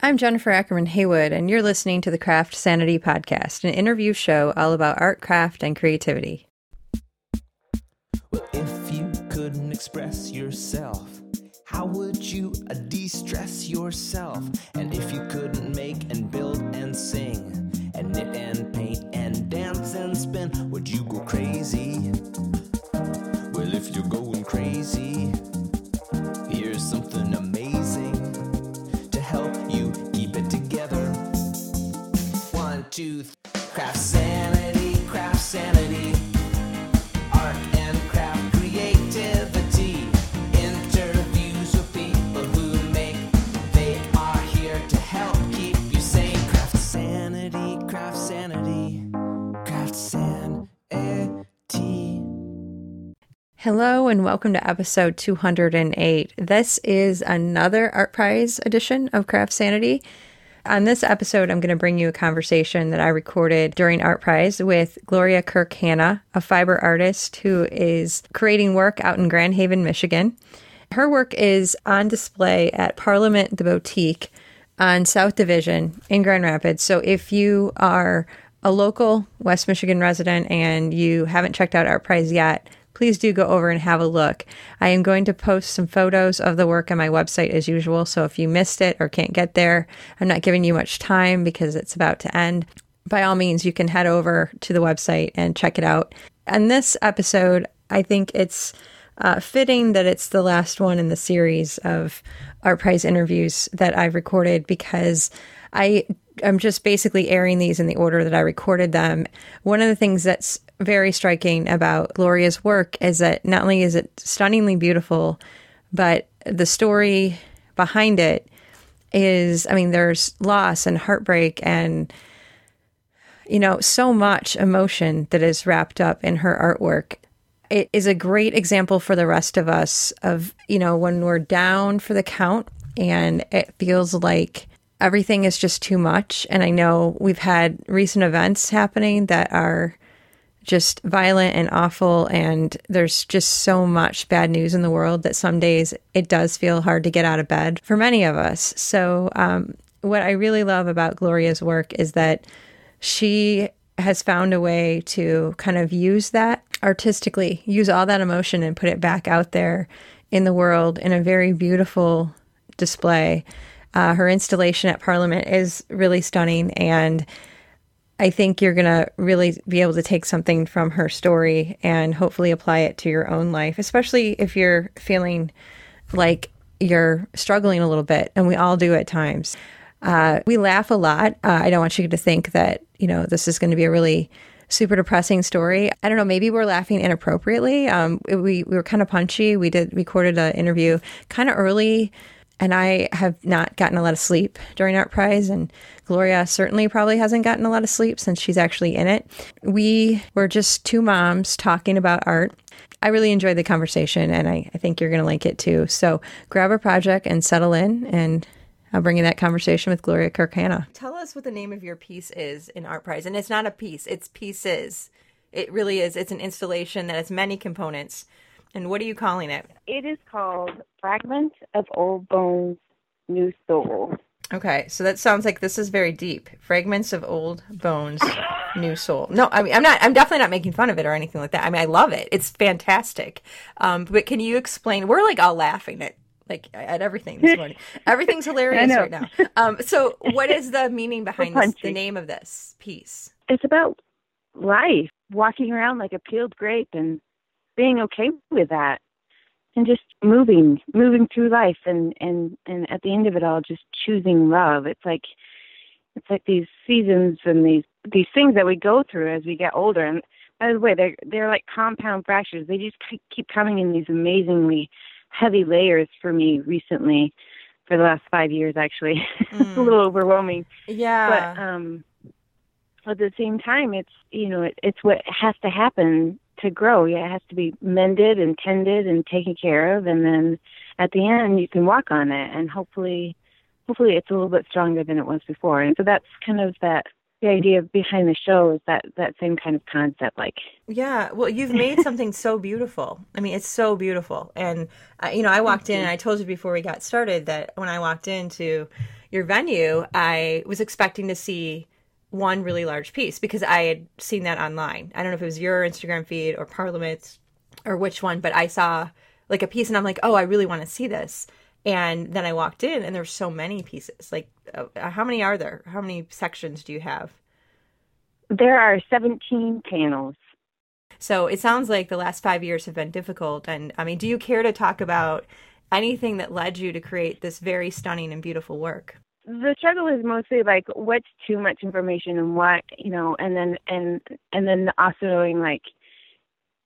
I'm Jennifer Ackerman Haywood, and you're listening to the Craft Sanity Podcast, an interview show all about art, craft, and creativity. Well, if you couldn't express yourself, how would you de stress yourself? And if you couldn't make and build and sing, and knit and paint and dance and spin, would you go crazy? Well, if you're going crazy, two, th- craft sanity, craft sanity. Art and craft creativity. Interviews with people who make. They are here to help keep you sane. Craft sanity, craft sanity. Craft sanity. Hello, and welcome to episode 208. This is another Art Prize edition of Craft Sanity. On this episode, I'm going to bring you a conversation that I recorded during Art Prize with Gloria Kirk-Hann, a fiber artist who is creating work out in Grand Haven, Michigan. Her work is on display at Parliament the Boutique on South Division in Grand Rapids. So if you are a local West Michigan resident and you haven't checked out Art Prize yet, please do go over and have a look. I am going to post some photos of the work on my website as usual. So if you missed it or can't get there, I'm not giving you much time because it's about to end. By all means, you can head over to the website and check it out. And this episode, I think it's uh, fitting that it's the last one in the series of Art Prize interviews that I've recorded because I am just basically airing these in the order that I recorded them. One of the things that's very striking about Gloria's work is that not only is it stunningly beautiful, but the story behind it is, I mean, there's loss and heartbreak and you know, so much emotion that is wrapped up in her artwork. It is a great example for the rest of us of, you know, when we're down for the count and it feels like everything is just too much. And I know we've had recent events happening that are just violent and awful. And there's just so much bad news in the world that some days it does feel hard to get out of bed for many of us. So, um, what I really love about Gloria's work is that she has found a way to kind of use that artistically, use all that emotion and put it back out there in the world in a very beautiful display. Uh, her installation at Parliament is really stunning, and I think you're going to really be able to take something from her story and hopefully apply it to your own life, especially if you're feeling like you're struggling a little bit, and we all do at times. Uh, we laugh a lot. Uh, I don't want you to think that, you know, this is going to be a really super depressing story. I don't know, maybe we're laughing inappropriately. Um, we, we were kind of punchy. We did recorded an interview kind of early, and I have not gotten a lot of sleep during Art Prize, and Gloria certainly probably hasn't gotten a lot of sleep since she's actually in it. We were just two moms talking about art. I really enjoyed the conversation, and I, I think you're going to like it too. So grab a project and settle in and I'll bring you that conversation with Gloria Kirk-Hann. Tell us what the name of your piece is in Art Prize. And it's not a piece, it's pieces. It really is. It's an installation that has many components. And what are you calling it? It is called Fragments of Old Bones, New Soul. Okay, so that sounds like this is very deep. Fragments of old bones, new soul. No, I mean I'm not. I'm definitely not making fun of it or anything like that. I mean I love it. It's fantastic. Um, but can you explain? We're like all laughing at like at everything this morning. Everything's hilarious right now. Um, so what is the meaning behind this, the name of this piece? It's about life, walking around like a peeled grape and being okay with that. And just moving, moving through life and, and, and at the end of it all just choosing love. It's like it's like these seasons and these these things that we go through as we get older and by the way, they're they're like compound fractures. They just keep- keep coming in these amazingly heavy layers for me recently, for the last five years actually. it's a little overwhelming. Yeah. But um, at the same time, it's you know it, it's what has to happen to grow. Yeah, it has to be mended and tended and taken care of, and then at the end you can walk on it, and hopefully, hopefully it's a little bit stronger than it was before. And so that's kind of that the idea behind the show is that that same kind of concept like yeah well you've made something so beautiful i mean it's so beautiful and uh, you know i walked in and i told you before we got started that when i walked into your venue i was expecting to see one really large piece because i had seen that online i don't know if it was your instagram feed or parliament's or which one but i saw like a piece and i'm like oh i really want to see this and then I walked in, and there's so many pieces. Like, uh, how many are there? How many sections do you have? There are 17 panels. So it sounds like the last five years have been difficult. And I mean, do you care to talk about anything that led you to create this very stunning and beautiful work? The struggle is mostly like what's too much information and what you know, and then and and then also knowing like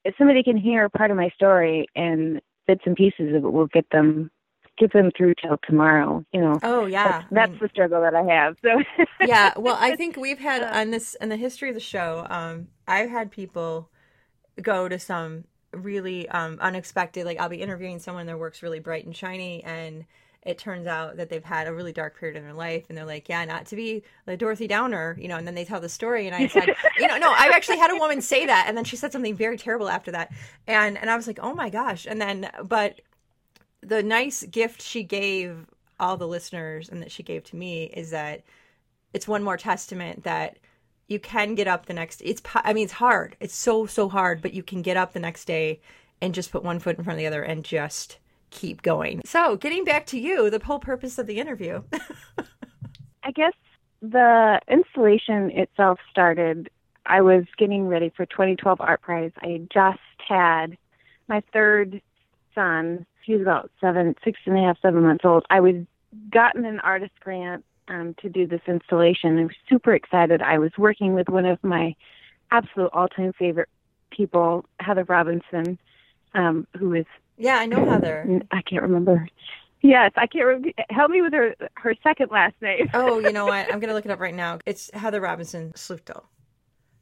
if somebody can hear part of my story and bits and pieces of it will get them get them through till tomorrow. You know. Oh yeah, that's, that's I mean, the struggle that I have. So yeah, well, I think we've had on this in the history of the show. Um, I've had people go to some really um, unexpected. Like I'll be interviewing someone, their work's really bright and shiny, and it turns out that they've had a really dark period in their life and they're like yeah not to be like dorothy downer you know and then they tell the story and i said you know no I've actually had a woman say that and then she said something very terrible after that. And and i was like oh my gosh. And then but the nice gift she gave all the listeners and that she gave to me is that it's one more testament that you can get up the next it's i mean it's hard. It's so so hard but you can get up the next day and just put one foot in front of the other and just keep going so getting back to you the whole purpose of the interview i guess the installation itself started i was getting ready for 2012 art prize i just had my third son he was about seven, six and a half, seven months old. I was gotten an artist grant um, to do this installation. I was super excited. I was working with one of my absolute all-time favorite people, Heather Robinson, um, who is yeah, I know Heather. I can't remember. Yes, I can't remember. Help me with her her second last name. oh, you know what? I'm gonna look it up right now. It's Heather Robinson Slufto.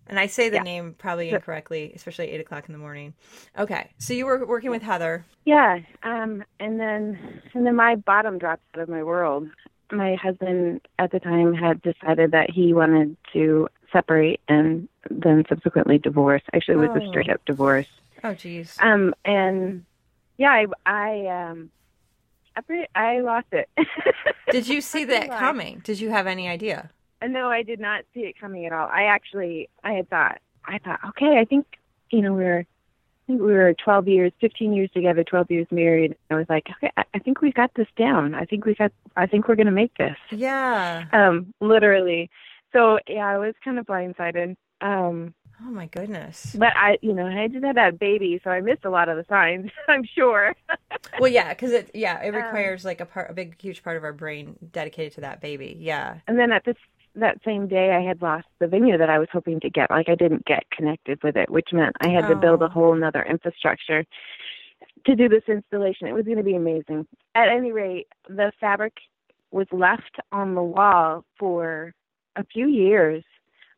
And I say the yeah. name probably incorrectly, especially at eight o'clock in the morning. Okay, so you were working with Heather. Yeah, um, and then and then my bottom dropped out of my world. My husband at the time had decided that he wanted to separate and then subsequently divorce. Actually, it was oh. a straight up divorce. Oh, geez. Um, and yeah, I I um, I, I lost it. Did you see that coming? Did you have any idea? no, I did not see it coming at all. I actually, I had thought, I thought, okay, I think, you know, we were, I think we were 12 years, 15 years together, 12 years married. I was like, okay, I, I think we've got this down. I think we've got, I think we're going to make this. Yeah. Um, literally. So yeah, I was kind of blindsided. Um, Oh my goodness! But I, you know, I just had that baby, so I missed a lot of the signs. I'm sure. well, yeah, because it, yeah, it um, requires um, like a part, a big, huge part of our brain dedicated to that baby. Yeah. And then at this that same day I had lost the venue that I was hoping to get. Like I didn't get connected with it, which meant I had oh. to build a oh. whole another infrastructure to do this installation. It was going to be amazing. At any rate, the fabric was left on the wall for a few years.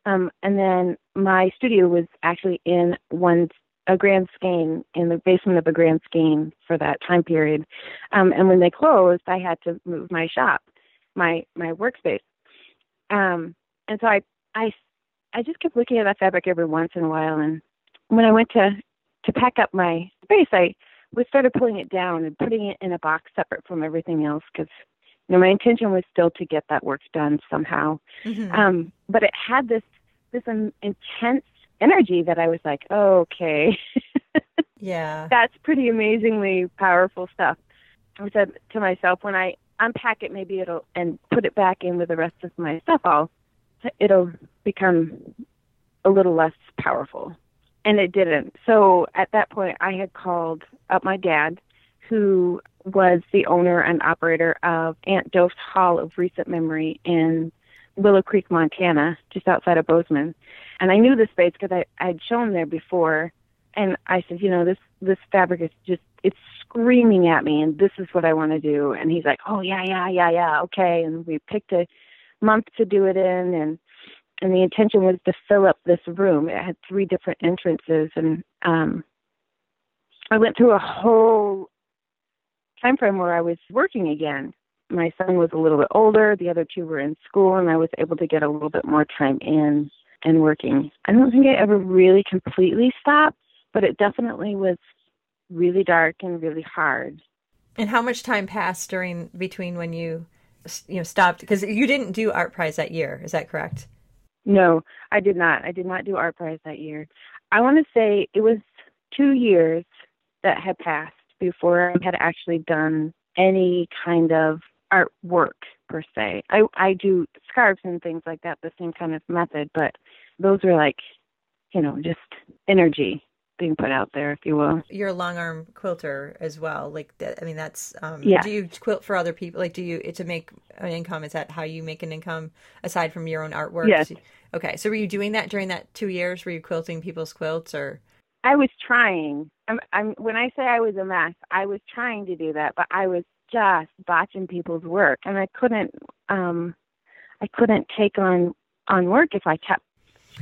Um, and then my studio was actually in one a Grand Skane in the basement of a Grand Skane for that time period. Um, and when they closed, I had to move my shop, my my workspace. Um, and so I, I, I just kept looking at that fabric every once in a while. And when I went to, to pack up my space, I we started pulling it down and putting it in a box separate from everything else because you know my intention was still to get that work done somehow. Mm-hmm. Um, but it had this this um, intense energy that I was like, oh, okay, yeah, that's pretty amazingly powerful stuff. I said to myself when I unpack it maybe it'll and put it back in with the rest of my stuff i'll it'll become a little less powerful and it didn't so at that point i had called up my dad who was the owner and operator of aunt doff's hall of recent memory in willow creek montana just outside of bozeman and i knew the space because i i'd shown there before and i said you know this this fabric is just it's screaming at me and this is what I want to do and he's like, "Oh yeah, yeah, yeah, yeah, okay." And we picked a month to do it in and and the intention was to fill up this room. It had three different entrances and um I went through a whole time frame where I was working again. my son was a little bit older, the other two were in school, and I was able to get a little bit more time in and working. I don't think I ever really completely stopped, but it definitely was really dark and really hard. And how much time passed during between when you you know stopped because you didn't do art prize that year, is that correct? No, I did not. I did not do art prize that year. I want to say it was 2 years that had passed before I had actually done any kind of artwork per se. I I do scarves and things like that, the same kind of method, but those are like, you know, just energy being put out there, if you will. You're a long arm quilter as well. Like, I mean, that's um, yeah. Do you quilt for other people? Like, do you to make an income? Is that how you make an income aside from your own artwork? Yes. Okay, so were you doing that during that two years? Were you quilting people's quilts or? I was trying. I'm, I'm when I say I was a mess, I was trying to do that, but I was just botching people's work, and I couldn't. um I couldn't take on on work if I kept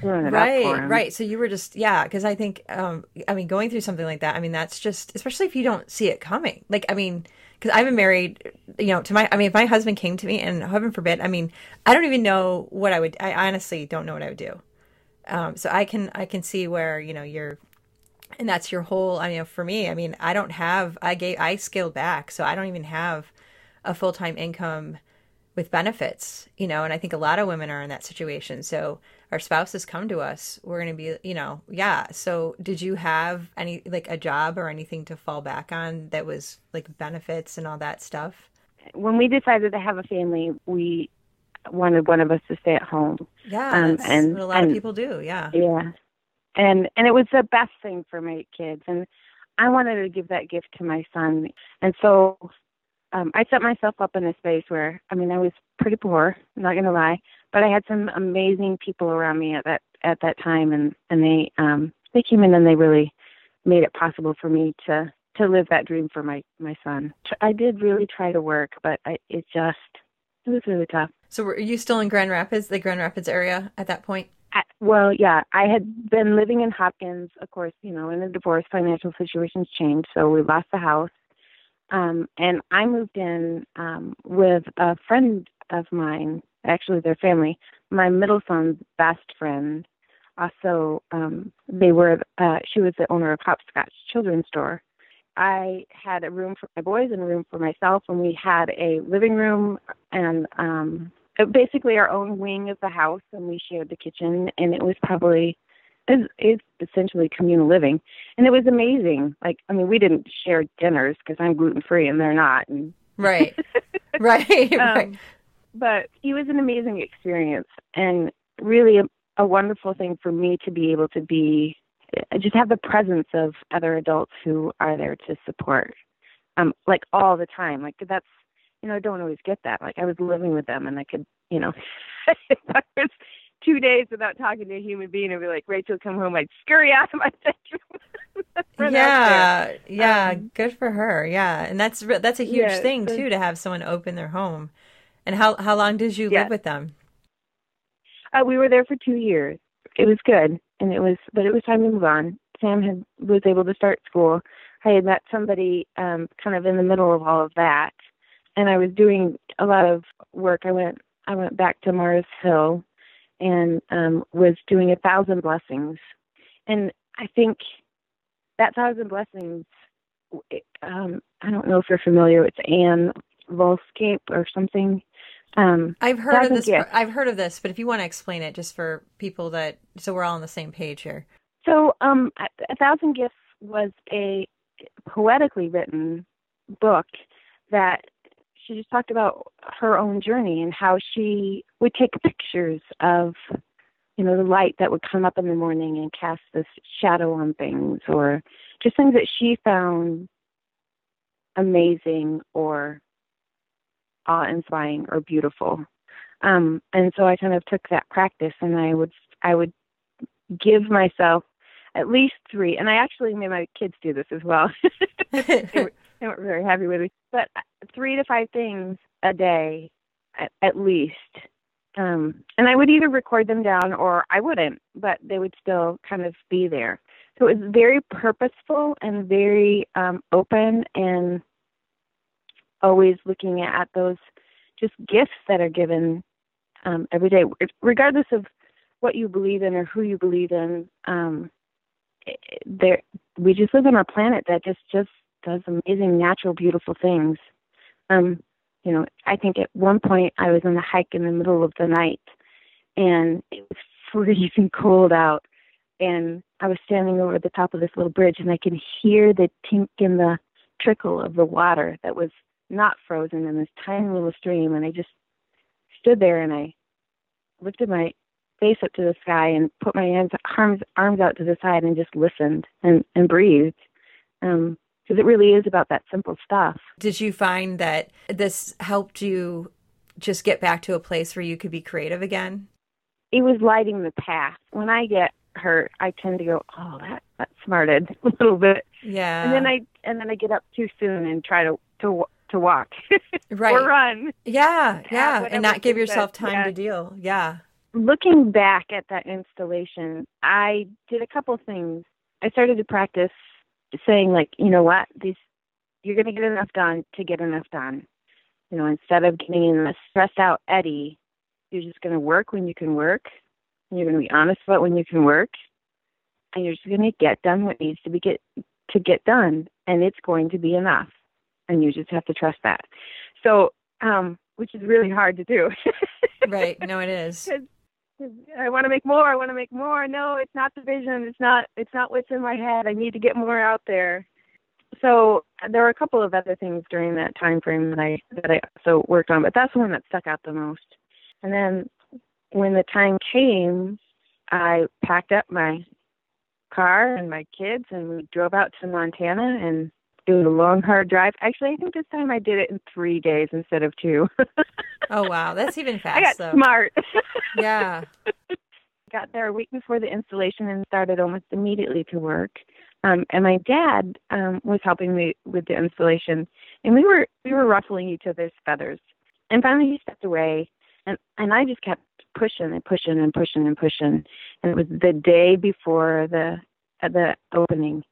right right so you were just yeah because i think um i mean going through something like that i mean that's just especially if you don't see it coming like i mean because i've been married you know to my i mean if my husband came to me and heaven forbid i mean i don't even know what i would i honestly don't know what i would do um so i can i can see where you know you're and that's your whole i mean for me i mean i don't have i gave i scaled back so i don't even have a full-time income with benefits you know and i think a lot of women are in that situation so our spouses come to us, we're going to be, you know, yeah. So, did you have any like a job or anything to fall back on that was like benefits and all that stuff? When we decided to have a family, we wanted one of us to stay at home. Yeah, um, and a lot and, of people do. Yeah, yeah, and and it was the best thing for my kids, and I wanted to give that gift to my son, and so um, I set myself up in a space where I mean I was pretty poor, I'm not gonna lie, but I had some amazing people around me at that at that time, and and they um they came in and they really made it possible for me to to live that dream for my my son. I did really try to work, but I, it just it was really tough. So were you still in Grand Rapids, the Grand Rapids area at that point? Well, yeah, I had been living in Hopkins. Of course, you know, in a divorce, financial situations changed, so we lost the house. Um, and I moved in um, with a friend of mine actually their family. My middle son's best friend also um they were uh she was the owner of Hopscotch Children's Store. I had a room for my boys and a room for myself and we had a living room and um basically our own wing of the house and we shared the kitchen and it was probably it's, it's essentially communal living. And it was amazing. Like i mean we didn't share dinners because i'm gluten free and they're not and right. Right um, right. but it was an amazing experience and really a, a wonderful thing for me to be able to be just have the presence of other adults who are there to support um like all the time. Like that's you know i don't always get that like i was living with them and i could you know if i was two days without talking to a human being and be like rachel come home i'd scurry out of my bedroom yeah yeah um, good for her yeah and that's that's a huge yeah, thing too to have someone open their home and how how long did you live with them? Uh, we were there for two years. It was good, and it was, but it was time to move on. Sam had was able to start school. I had met somebody um, kind of in the middle of all of that, and I was doing a lot of work. I went I went back to Mars Hill, and um, was doing a thousand blessings, and I think that thousand blessings. Um, I don't know if you're familiar. It's Ann Voskamp or something. Um, I've heard of this. I've heard of this, but if you want to explain it, just for people that, so we're all on the same page here. So, um, a thousand gifts was a poetically written book that she just talked about her own journey and how she would take pictures of, you know, the light that would come up in the morning and cast this shadow on things, or just things that she found amazing or awe-inspiring or beautiful. Um, and so I kind of took that practice, and I would I would give myself at least three, and I actually made my kids do this as well. they weren't very happy with me, but three to five things a day, at, at least. Um, and I would either record them down or I wouldn't, but they would still kind of be there. So it was very purposeful and very um, open and always looking at those just gifts that are given um, every day, regardless of what you believe in or who you believe in. Um, there, we just live on a planet that just just does amazing, natural, beautiful things. Um, you know, I think at one point I was on a hike in the middle of the night, and it was freezing cold out, and I was standing over the top of this little bridge, and I could hear the tink and the trickle of the water that was not frozen in this tiny little stream, and I just stood there and I lifted my face up to the sky and put my hands, arms arms out to the side and just listened and and breathed. Um, because it really is about that simple stuff. Did you find that this helped you just get back to a place where you could be creative again? It was lighting the path. When I get hurt, I tend to go, "Oh, that that smarted a little bit." Yeah. And then I and then I get up too soon and try to to to walk right. or run. Yeah, yeah, and not give yourself time yeah. to deal. Yeah. Looking back at that installation, I did a couple things. I started to practice saying like, you know what, these you're going to get enough done to get enough done. You know, instead of getting in a stressed out Eddie, you're just going to work when you can work. And you're going to be honest about when you can work, and you're just going to get done what needs to be get to get done, and it's going to be enough. And you just have to trust that. So, um, which is really hard to do. right. No, it is. I want to make more. I want to make more. No, it's not the vision. It's not. It's not what's in my head. I need to get more out there. So there were a couple of other things during that time frame that I that I also worked on, but that's the one that stuck out the most. And then when the time came, I packed up my car and my kids, and we drove out to Montana and it was a long, hard drive. Actually, I think this time I did it in three days instead of two. oh wow, that's even fast. I got though. smart. yeah. Got there a week before the installation and started almost immediately to work. Um, and my dad um, was helping me with the installation, and we were we were ruffling each other's feathers. And finally, he stepped away, and and I just kept pushing and pushing and pushing and pushing. And it was the day before the uh, the opening.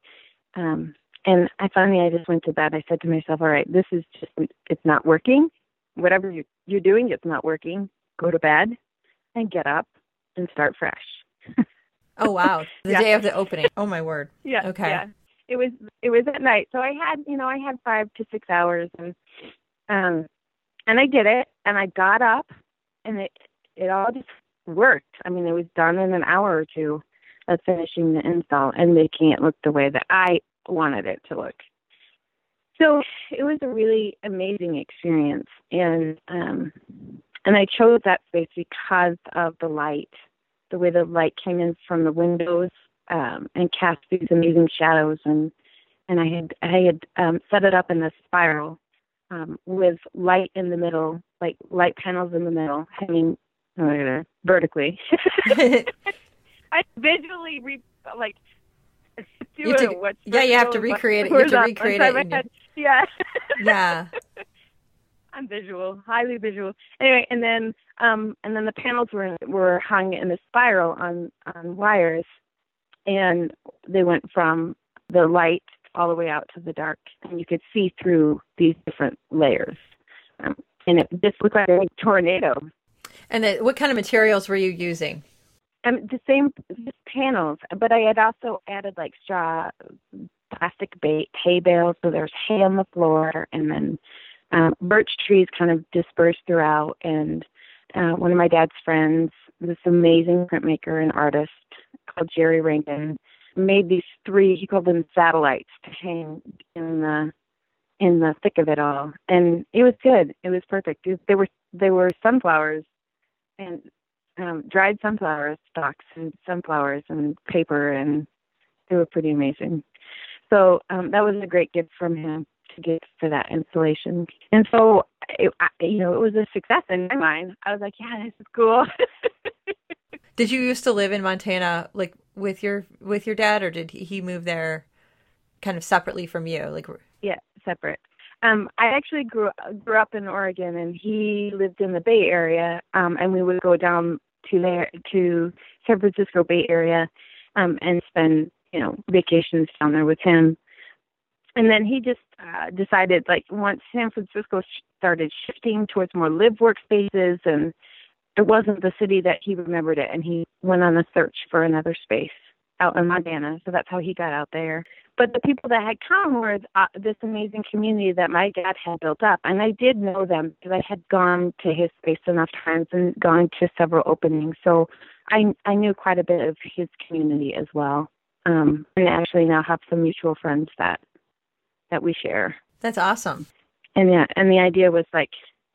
Um, and I finally I just went to bed. I said to myself, "All right, this is just it's not working. Whatever you you're doing, it's not working. Go to bed and get up and start fresh." oh wow, the yeah. day of the opening. Oh my word. Yeah. Okay. Yeah. It was it was at night, so I had you know I had five to six hours, and um, and I did it, and I got up, and it it all just worked. I mean, it was done in an hour or two of finishing the install and making it look the way that I wanted it to look. So it was a really amazing experience, and um, and I chose that space because of the light, the way the light came in from the windows um, and cast these amazing shadows, and and I had I had um, set it up in a spiral um, with light in the middle, like light panels in the middle, hanging uh, vertically. I visually re- like you to, yeah, you have to recreate it. You have to recreate it. Yeah. yeah. I'm visual, highly visual. Anyway, and then um and then the panels were were hung in a spiral on on wires, and they went from the light all the way out to the dark, and you could see through these different layers, um, and it just looked like a tornado. And the, what kind of materials were you using? Um, the same panels, but I had also added like straw, plastic bait, hay bales, so there's hay on the floor, and then um, birch trees kind of dispersed throughout. And uh, one of my dad's friends, this amazing printmaker and artist called Jerry Rankin, made these three. He called them satellites to hang in the in the thick of it all, and it was good. It was perfect. They were they were sunflowers, and um, dried sunflower stalks and sunflowers and paper, and they were pretty amazing. So um, that was a great gift from him to get for that installation. And so, it, I, you know, it was a success in my mind. I was like, yeah, this is cool. did you used to live in Montana, like with your with your dad, or did he move there, kind of separately from you? Like, yeah, separate. Um, I actually grew grew up in Oregon, and he lived in the Bay Area. Um, and we would go down to there to San Francisco Bay Area, um, and spend you know vacations down there with him. and then he just uh, decided like once San Francisco started shifting towards more live workspaces and it wasn't the city that he remembered it and he went on a search for another space out in Montana so that's how he got out there but the people that had come were uh, this amazing community that my dad had built up and I did know them because I had gone to his space enough times and gone to several openings so I I knew quite a bit of his community as well um and actually now have some mutual friends that that we share. That's awesome. And yeah, and the idea was like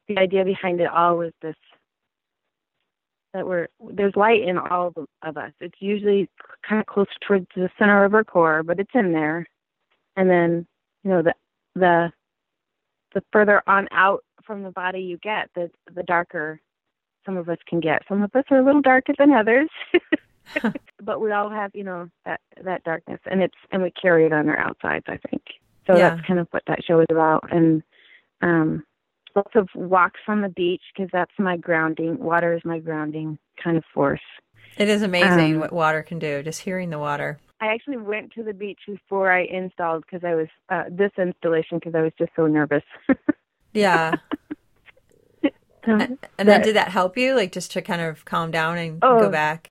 the idea behind it all was this that we're there's light in all of us. It's usually kind of close towards the center of our core, but it's in there. And then you know the the the further on out from the body you get, the the darker some of us can get. Some of us are a little darker than others. but we all have, you know, that that darkness and it's and we carry it on our outsides, I think. So Yeah. that's kind of what that show is about. And um, lots of walks on the beach because that's my grounding. Water is my grounding kind of force. It is amazing Um, what water can do, just hearing the water. I actually went to the beach before I installed because I was uh, this installation because I was just so nervous. Yeah. Um, And then did that help you, like just to kind of calm down and Oh. go back?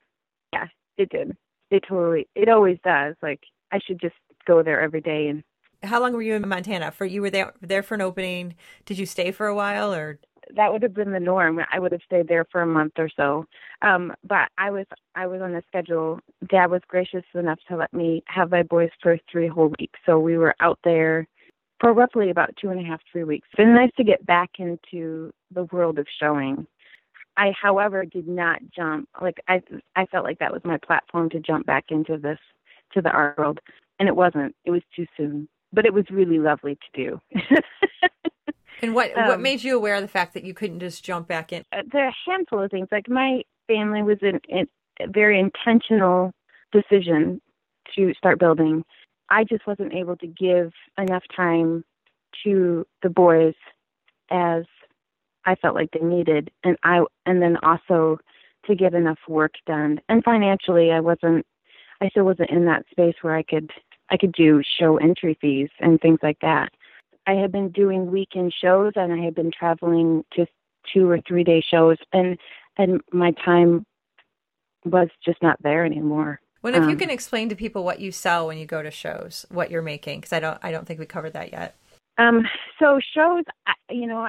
yeah, it did. It totally. It always does. Like I should just go there every day and How long were you in Montana? For you were there there for an opening. Did you stay for a while or that would have been the norm. I would have stayed there for a month or so. Um, but I was I was on a schedule. Dad was gracious enough to let me have my boys for three whole weeks. So we were out there for roughly about two and a half, three weeks. It's been nice to get back into the world of showing. I, however, did not jump. Like I, I felt like that was my platform to jump back into this, to the art world, and it wasn't. It was too soon. But it was really lovely to do. and what what Um, made you aware of the fact that you couldn't just jump back in? uh, there are a handful of things. Like my family was in, in a very intentional decision to start building. I just wasn't able to give enough time to the boys as I felt like they needed, and I and then also to get enough work done. And financially, I wasn't. I still wasn't in that space where I could I could do show entry fees and things like that. I had been doing weekend shows, and I had been traveling to two or three day shows, and and my time was just not there anymore. When if you um, can explain to people what you sell when you go to shows, what you're making, because I don't I don't think we covered that yet. Um, so shows, you know,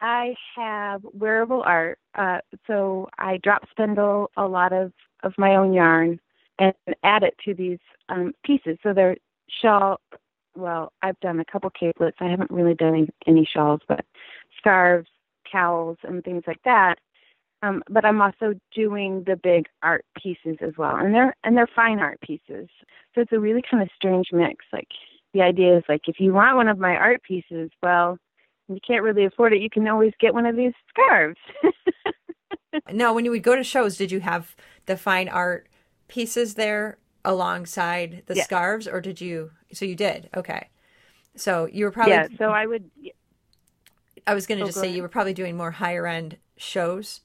I have wearable art. Uh, so I drop spindle a lot of of my own yarn and add it to these um, pieces. So they're shawl. Well, I've done a couple caplets. I haven't really done any, any shawls, but scarves, towels, and things like that. Um, but I'm also doing the big art pieces as well, and they're and they're fine art pieces. So it's a really kind of strange mix. Like the idea is like if you want one of my art pieces, well, you can't really afford it. You can always get one of these scarves. No, when you would go to shows, did you have the fine art pieces there alongside the Yes. scarves, or did you? So you did. Okay. So you were probably. yeah. So I would. I was going to Oh, just go say ahead. you were probably doing more higher end shows,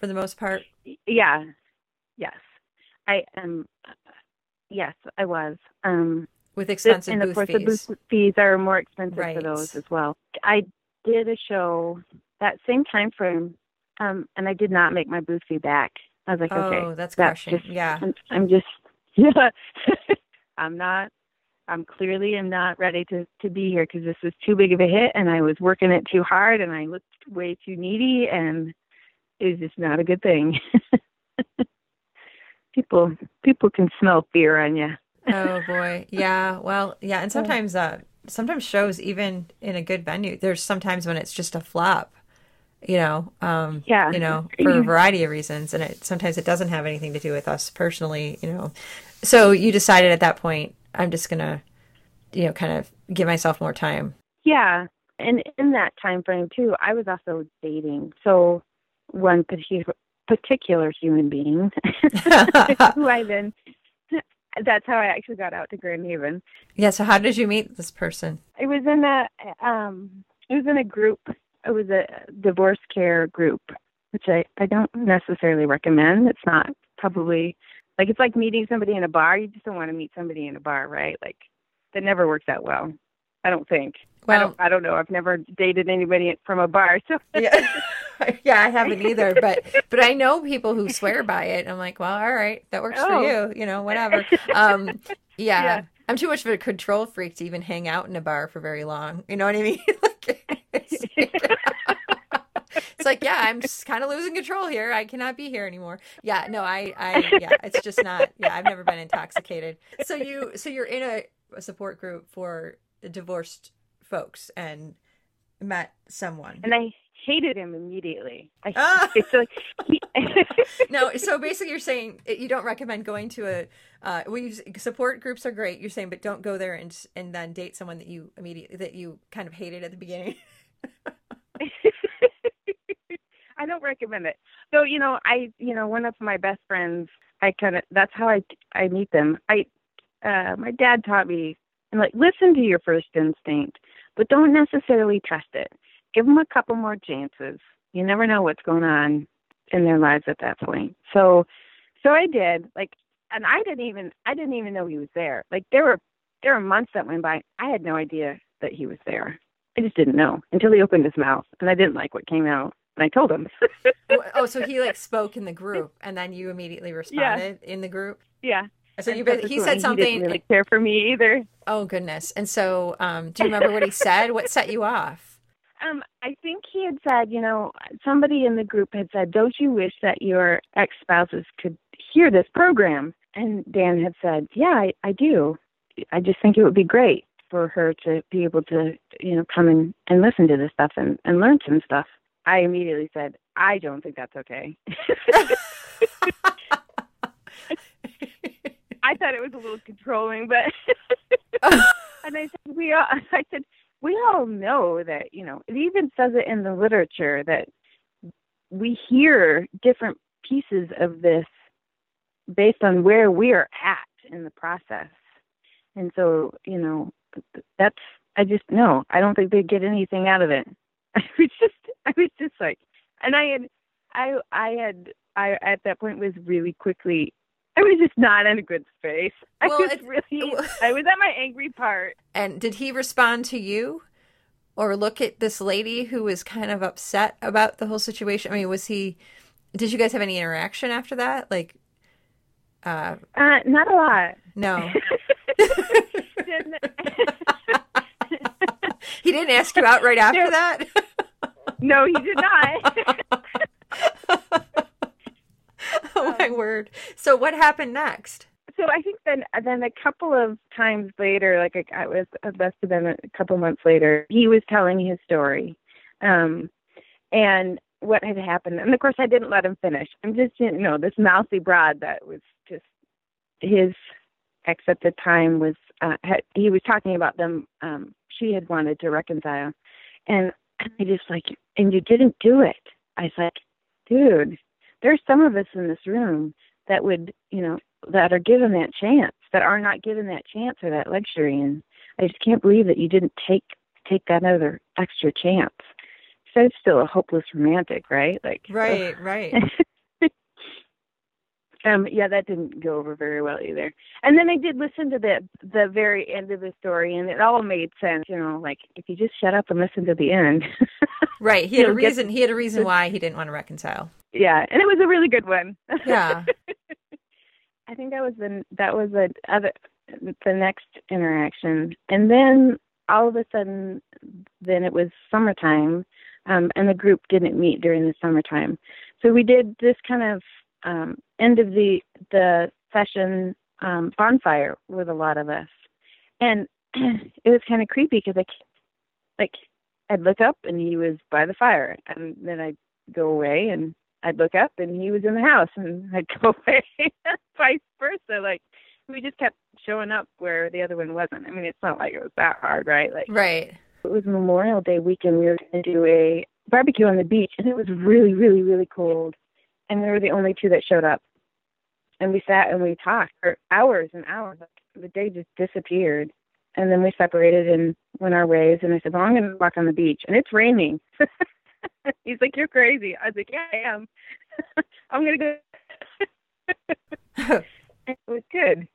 for the most part. Yeah. Yes. I am. yes, I was. Um, with expensive and of course, fees. the booth fees are more expensive Right. for those as well. I did a show that same time frame, um, and I did not make my booth fee back. I was like, oh, okay, that's that's crushing. just yeah. I'm, I'm just yeah i'm not i'm clearly am not ready to to be here because this was too big of a hit and i was working it too hard and i looked way too needy and it was just not a good thing people people can smell fear on you oh boy. Yeah. Well, yeah, and sometimes uh sometimes shows even in a good venue, there's sometimes when it's just a flop. You know, um Yeah. you know, for a variety of reasons and it sometimes it doesn't have anything to do with us personally, you know. So you decided at that point, I'm just going to you know, kind of give myself more time. yeah and in that time frame too i was also dating so one particular particular human being who i then that's how i actually got out to grand haven yeah, so how did you meet this person? It was in a um it was in a group. It was a divorce care group, which I I don't necessarily recommend. It's not probably like it's like meeting somebody in a bar. You just don't want to meet somebody in a bar, right? Like that never works out well. I don't think. I don't. I don't know. I've never dated anybody from a bar, so yeah, yeah, I haven't either, but but I know people who swear by it. I'm like, well, all right, that works Oh. for you, you know, whatever. Um, yeah, Yeah. I'm too much of a control freak to even hang out in a bar for very long. You know what I mean? it's like, yeah, I'm just kind of losing control here. I cannot be here anymore. Yeah, no, I, I, yeah, it's just not. Yeah, I've never been intoxicated. So you, so you're in a, a support group for divorced folks and met someone. and I hated him immediately. I, Ah! it's like he, no, so basically, you're saying eh, you don't recommend going to a. Uh, well, you, support groups are great. You're saying, but don't go there and and then date someone that you immediately that you kind of hated at the beginning. I don't recommend it. So you know, I you know one of my best friends. I kind of that's how I I meet them. I uh my dad taught me and like listen to your first instinct, but don't necessarily trust it. Give them a couple more chances. You never know what's going on in their lives at that point. So so I did like and I didn't even I didn't even know he was there. Like there were there were months that went by. I had no idea that he was there. I just didn't know until he opened his mouth and I didn't like what came out. And I told him. oh, so he like spoke in the group, and then you immediately responded in the group. yeah. So And you bas- he said something. He didn't really care for me either. Oh goodness! And so, um, do you remember what he said? What set you off? Um, I think he had said, you know, somebody in the group had said, "Don't you wish that your ex-spouses could hear this program?" And Dan had said, "Yeah, I, I do. I just think it would be great for her to be able to, you know, come and, and listen to this stuff and, and learn some stuff." I immediately said, "I don't think that's okay." I thought it was a little controlling, but and I said we all I said we all know that you know it even says it in the literature that we hear different pieces of this based on where we are at in the process, and so you know that's I just no I don't think they get anything out of it. I was just I was just like, and I had I I had I at that point was really quickly I was just not in a good space. I Well, was really I was at my angry part. And did he respond to you, or look at this lady who was kind of upset about the whole situation? I mean, was he? Did you guys have any interaction after that? Like, uh, Uh, not a lot. no, Didn't- he didn't ask you out right after that. no, he did not. oh my word! So what happened next? so I think then then a couple of times later, like I, I was must have been a couple months later, he was telling his story, um, and what had happened. And of course, I didn't let him finish. I'm just you know this mouthy broad that was just his ex at the time was uh, had, he was talking about them. Um, she had wanted to reconcile, and I just like, and you didn't do it. I was like, dude, there's some of us in this room that would, you know, that are given that chance, that are not given that chance or that luxury, and I just can't believe that you didn't take take that other extra chance. So it's still a hopeless romantic, right? Like, Right, right. Um, yeah, that didn't go over very well either. And then I did listen to the the very end of the story, and it all made sense. You know, like if you just shut up and listen to the end. Right. He had a reason. He had a reason why he didn't want to reconcile. yeah, and it was a really good one. Yeah. I think that was the that was the other the next interaction, and then all of a sudden, then it was summertime, um, and the group didn't meet during the summertime, so we did this kind of um, end of the the session um, bonfire with a lot of us, and it was kind of creepy because I like I'd look up and he was by the fire, and then I'd go away and I'd look up and he was in the house and I'd go away vice versa. Like we just kept showing up where the other one wasn't. I mean, it's not like it was that hard, right? Like Right. it was Memorial Day weekend. We were going to do a barbecue on the beach and it was really, really, really cold. And we were the only two that showed up. And we sat and we talked for hours and hours. The day just disappeared. And then we separated and went our ways. And I said, Well, I'm going to walk on the beach. And it's raining. He's like, You're crazy. I was like, Yeah, I am. I'm going to go. it was good.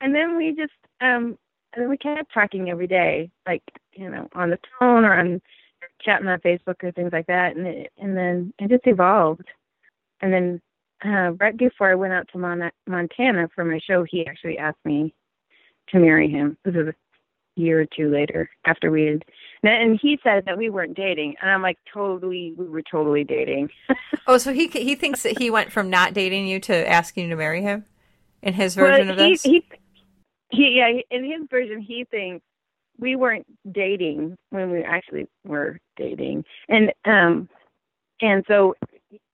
and then we just, um, and then we kept talking every day, like you know, on the phone or on chatting on Facebook or things like that, and it, and then it just evolved. And then uh, right before I went out to Mon- Montana for my show, he actually asked me to marry him. This was a year or two later after we had, and he said that we weren't dating, and I'm like, totally, we were totally dating. oh, so he he thinks that he went from not dating you to asking you to marry him, in his version well, of this. He, he, yeah, in his version, he thinks we weren't dating when we actually were dating, and um, and so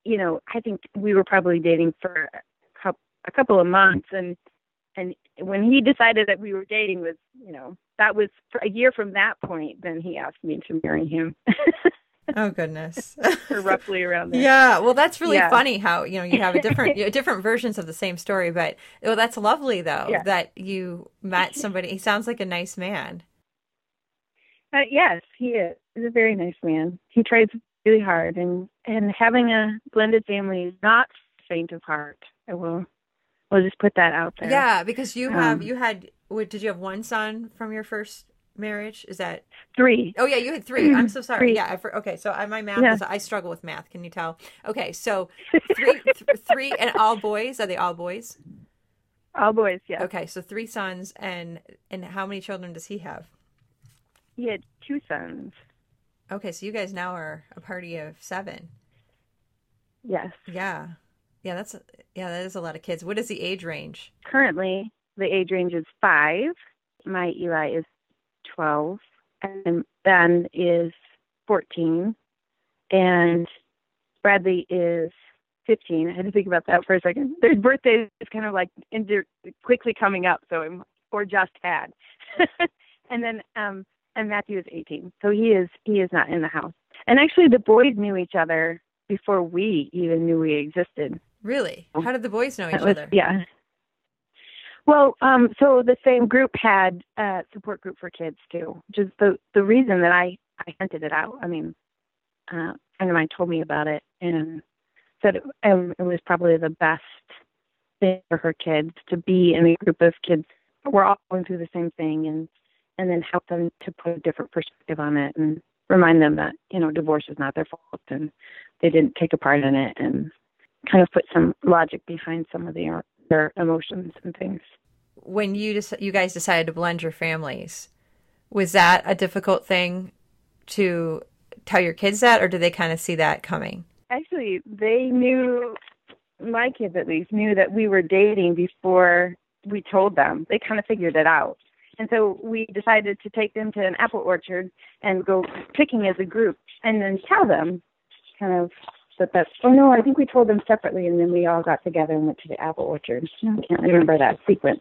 you know, I think we were probably dating for a couple of months, and and when he decided that we were dating was, you know, that was a year from that point. Then he asked me to marry him. oh goodness, roughly around there. Yeah, well, that's really yeah. funny how you know you have a different different versions of the same story, but well, that's lovely though yeah. that you met somebody. He sounds like a nice man. Uh, yes, he is. He's a very nice man. He tries really hard and and having a blended family is not faint of heart. I will we'll just put that out there. Yeah because you have Um, you had what did you have one son from your first marriage? Is that three. Oh yeah you had three. I'm so sorry. Three. yeah I, for, okay so I, my math Yeah. is i struggle with math can you tell? Okay so three th- three and all boys? Are they all boys? All boys yeah. Okay so three sons and and how many children does he have he had two sons. Okay so you guys now are a party of seven. Yes. Yeah. Yeah that's yeah that is a lot of kids. What is the age range? Currently the age range is five. My eli is twelve and ben is fourteen and bradley is 15. I had to think about that for a second. Their birthday is kind of like quickly coming up, so I'm, or just had. and then um and Matthew is 18. So he is he is not in the house. And actually the boys knew each other before we even knew we existed. really how did the boys know each was- other Yeah. Well, um, so the same group had a support group for kids too, which is the the reason that I I hunted it out. I mean, uh, a friend of mine told me about it and said it, um, it was probably the best thing for her kids to be in a group of kids were all going through the same thing and and then help them to put a different perspective on it and remind them that you know divorce is not their fault and they didn't take a part in it and kind of put some logic behind some of their uh, their emotions and things. when you dec- you guys decided to blend your families, was that a difficult thing to tell your kids that, or did they kind of see that coming? Actually, they knew my kids at least knew that we were dating before we told them. They kind of figured it out. And so we decided to take them to an apple orchard and go picking as a group and then tell them kind of that that's oh no, I think we told them separately and then we all got together and went to the apple orchard. I can't remember that sequence.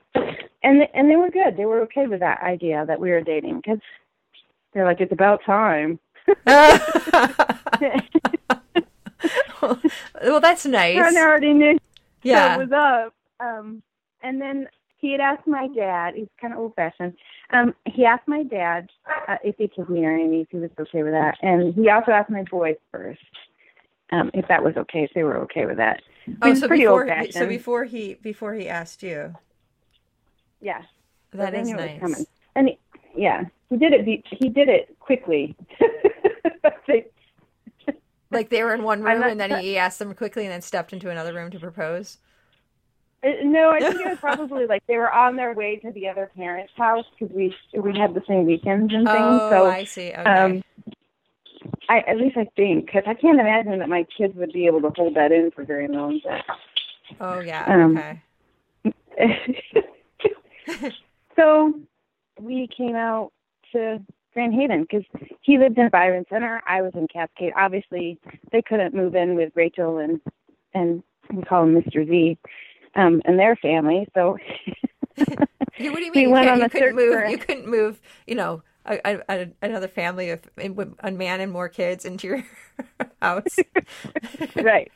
And and they were good. They were okay with that idea that we were dating because they're like it's about time. well, that's nice. I already knew Yeah. that was up. Um, and then he had asked my dad. He's kind of old fashioned. Um, he asked my dad uh, if he could marry me, if he was okay with that, and he also asked my boys first um, if that was okay, if they were okay with that. Oh, so pretty before so before he before he asked you, yeah, that they is knew it was nice. And he, yeah, he did it. be- He did it quickly. They- Like they were in one room and then he asked them quickly and then stepped into another room to propose. Uh, No, I think it was probably like they were on their way to the other parents' house because we we had the same weekends and things. Oh, so I see. Okay. um, I at least I think because I can't imagine that my kids would be able to hold that in for very long. But, oh yeah. um, okay. so we came out to Grand Haven because he lived in Byron Center. I was in Cascade. Obviously, they couldn't move in with Rachel and and we call him Mr. Z um, and their family. So You- what do you mean? You, went on you couldn't move. You couldn't move. You know, a, a, another family of a man and more kids into your house. right.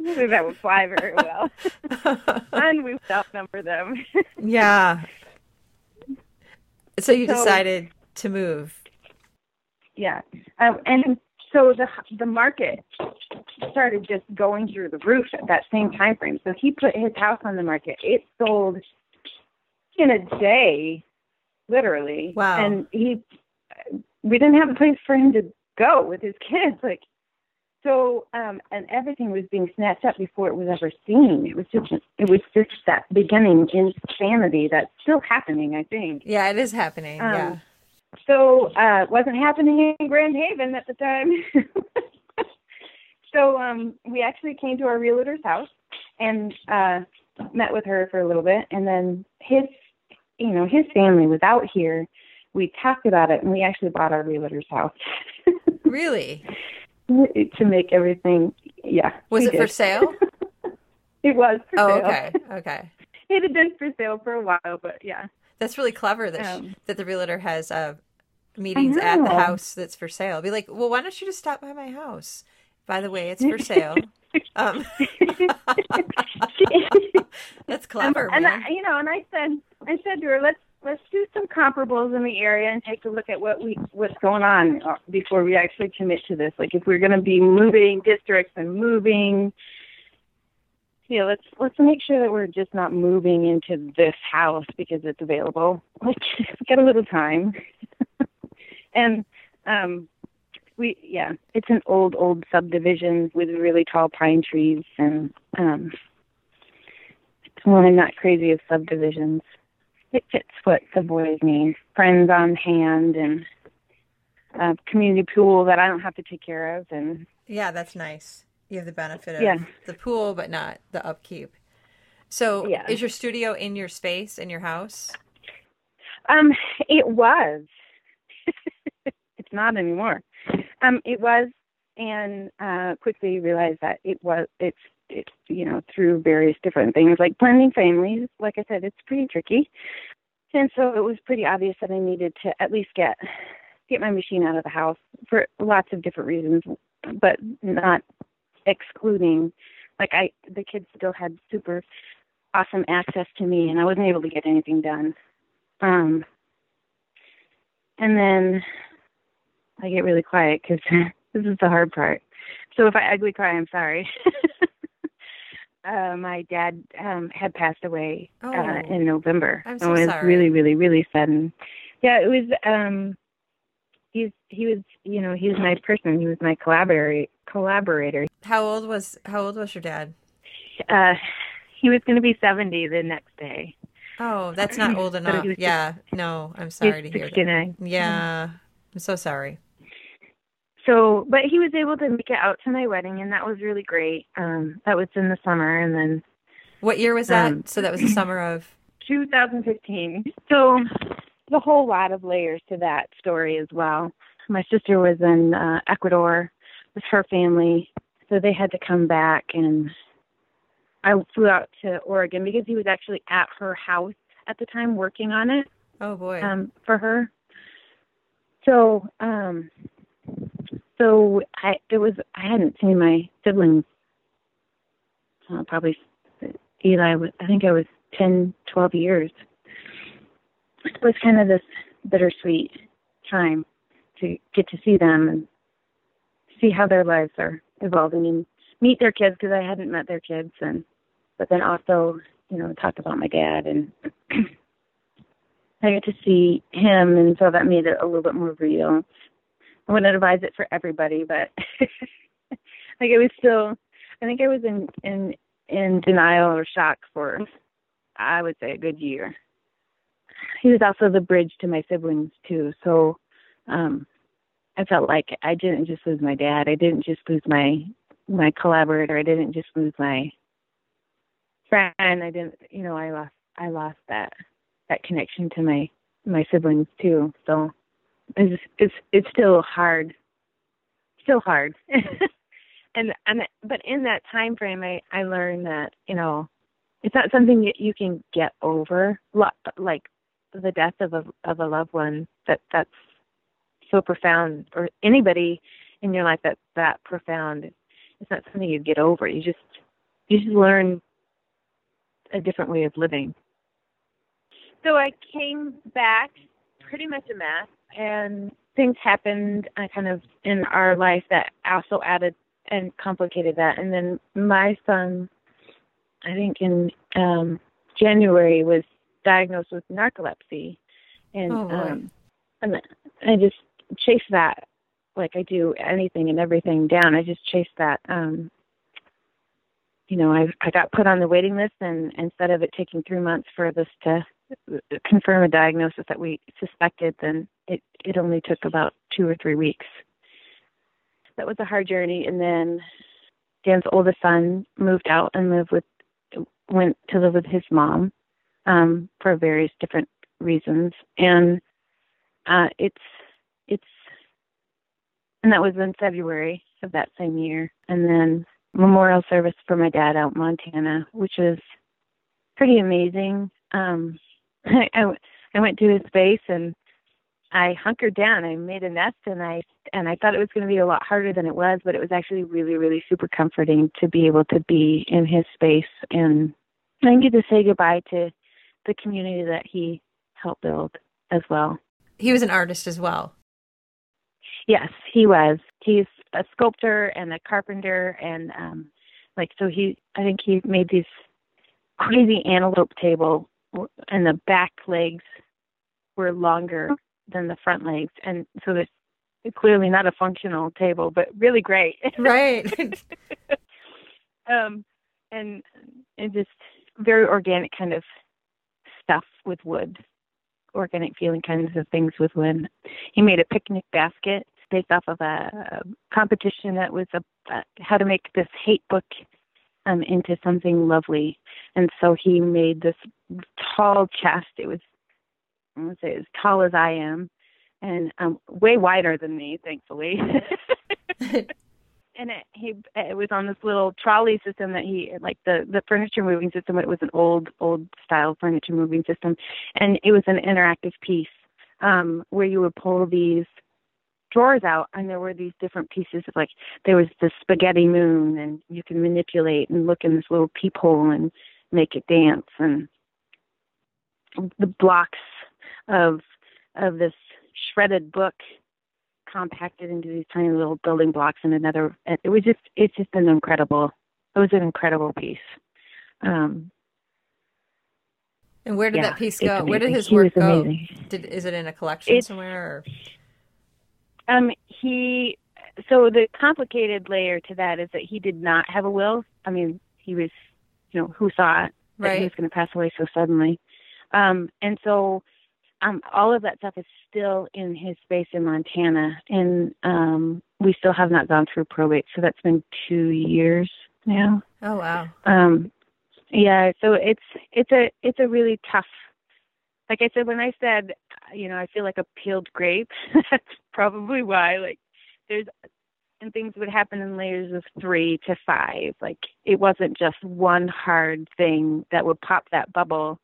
That would fly very well. and we would outnumber them. yeah. So you So- decided to move. yeah. Um, and so the the market started just going through the roof at that same time frame. So he put his house on the market. It sold in a day. literally. Wow. And he, we didn't have a place for him to go with his kids. Like, so, um, and everything was being snatched up before it was ever seen. It was just, it was just that beginning insanity that's still happening, I think. Yeah, it is happening. Um, yeah. So, uh, it wasn't happening in Grand Haven at the time. so, um, we actually came to our realtor's house and, uh, met with her for a little bit. And then his, you know, his family was out here. We talked about it and we actually bought our realtor's house Really? to make everything, yeah. Was it for sale? It was for Oh, sale. okay. Okay. It had been for sale for a while, but yeah. That's really clever that Um, that the realtor has uh, meetings at the house that's for sale. Be like, well, why don't you just stop by my house? By the way, it's for sale. Um, that's clever, and. I, you know, and I said, I said to her, let's let's do some comparables in the area and take a look at what we what's going on uh, before we actually commit to this. Like if we're going to be moving districts and moving, know, let's let's make sure that we're just not moving into this house because it's available. Like got a little time, and um. We yeah, it's an old old subdivision with really tall pine trees and um well, I'm not crazy of subdivisions. It fits what the boys need. Friends on hand and a community pool that I don't have to take care of and yeah, that's nice. You have the benefit of Yeah. the pool, but not the upkeep. So, Yeah. is your studio in your space in your house? um it was. it's not anymore. Um it was and uh quickly realized that it was it's it's you know through various different things like blending families like i said it's pretty tricky and so it was pretty obvious that i needed to at least get get my machine out of the house for lots of different reasons but not excluding like i the kids still had super awesome access to me and i wasn't able to get anything done. Um and then i get really quiet because this is the hard part. So if i ugly cry i'm sorry. Uh my dad um had passed away Oh. uh in november. I'm so it was sorry. really really really sudden. Yeah it was um he's he was you know he was my person. He was my collaborator collaborator How old was How old was your dad? uh he was going to be 70 the next day Oh, that's not old enough. Yeah, no, I'm sorry to hear that. 69 Yeah, I'm so sorry. so but he was able to make it out to my wedding and that was really great um that was in the summer and then What year was that? Um, so that was the summer of. 2015 so the whole lot of layers to that story as well my sister was in uh ecuador with her family so they had to come back and i flew out to oregon because he was actually at her house at the time working on it Oh boy. um, for her. So, um, so I it was I hadn't seen my siblings uh, probably Eli was I think I was ten twelve years. It was kind of this bittersweet time to get to see them and see how their lives are evolving and meet their kids because I hadn't met their kids and but then also you know talk about my dad and I got to see him, and so that made it a little bit more real. I wouldn't advise it for everybody, but like it was still. I think I was in in in denial or shock for, I would say, a good year. He was also the bridge to my siblings too, so um I felt like I didn't just lose my dad. I didn't just lose my my collaborator. I didn't just lose my friend. I didn't, you know, I lost I lost that that connection to my my siblings too. So it's it's it's still hard, still hard. and and but in that time frame, I I learned that you know it's not something that you can get over. Like the death of a of a loved one that that's so profound, or anybody in your life that's that profound. It's not something you get over. You just you just learn a different way of living. So I came back pretty much a mess, and things happened uh, kind of in our life that also added and complicated that. And then my son, I think in um, January, was diagnosed with narcolepsy, and Oh, um, and I just chase that like I do anything and everything down. I just chase that. Um, you know, I I got put on the waiting list, and instead of it taking three months for this to confirm a diagnosis that we suspected, then it it only took about two or three weeks. That was a hard journey, and then Dan's oldest son moved out and moved with went to live with his mom um, for various different reasons, and uh, it's it's and that was in February of that same year, and then memorial service for my dad out in Montana, which was pretty amazing. Um, I, I I went to his base and I hunkered down. I made a nest and I and I thought it was going to be a lot harder than it was, but it was actually really really super comforting to be able to be in his space and and get to say goodbye to the community that he helped build as well. He was an artist as well. Yes, he was. He's a sculptor and a carpenter and um like so he I think he made these crazy antelope table and the back legs were longer than the front legs and so it's clearly not a functional table but really great. Right. um and and just very organic kind of stuff with wood organic feeling kinds of things with wood he made a picnic basket based off of a, a competition that was a, uh, how to make this hate book um into something lovely. And so he made this tall chest. It was i want to say as tall as i am and um way wider than me thankfully. And it he it was on this little trolley system that he like the the furniture moving system but it was an old old style furniture moving system. And it was an interactive piece um where you would pull these drawers out and there were these different pieces of like there was the spaghetti moon and you can manipulate and look in this little peephole and make it dance and the blocks of of this shredded book compacted into these tiny little building blocks and another it was just it's just an incredible it was an incredible piece um and where did Yeah, that piece go? Where did his work go? Did is it in a collection It's- somewhere? Or? Um, he so the complicated layer to that is that he did not have a will. I mean, he was, you know, who saw it that he was going to pass away so suddenly, um, and so um, all of that stuff is still in his space in Montana, and um, we still have not gone through probate. So that's been two years now. Oh wow. Um, yeah, so it's it's a it's a really tough. Like I said, when I said, you know, I feel like a peeled grape. that's probably why. Like, there's and things would happen in layers of three to five. Like, it wasn't just one hard thing that would pop that bubble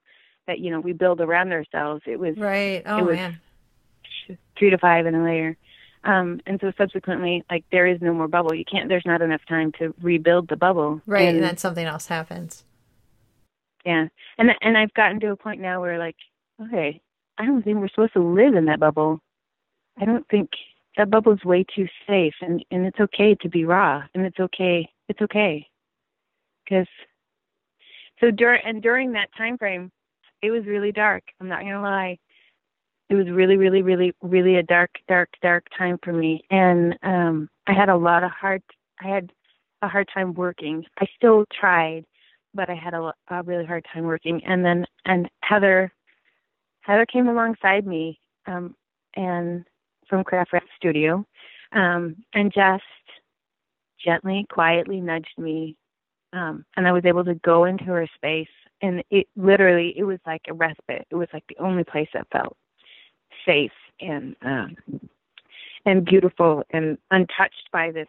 that you know we build around ourselves. It was Right. Oh It was- man. three to five in a layer. Um, and so subsequently, like there is no more bubble. You can't. There's not enough time to rebuild the bubble. Right, And- and then something else happens. Yeah, and and I've gotten to a point now where like, okay, I don't think we're supposed to live in that bubble. I don't think that bubble's way too safe, and and it's okay to be raw, and it's okay, it's okay, because so during and during that time frame, it was really dark. I'm not gonna lie, it was really, really, really, really a dark, dark, dark time for me, and um, I had a lot of hard, I had a hard time working. I still tried but I had a, a really hard time working. And then and Heather, Heather came alongside me, um, and from Craft Rap Studio, um, and just gently, quietly nudged me, um, and I was able to go into her space. And it literally, it was like a respite. It was like the only place that felt safe and um, and beautiful and untouched by this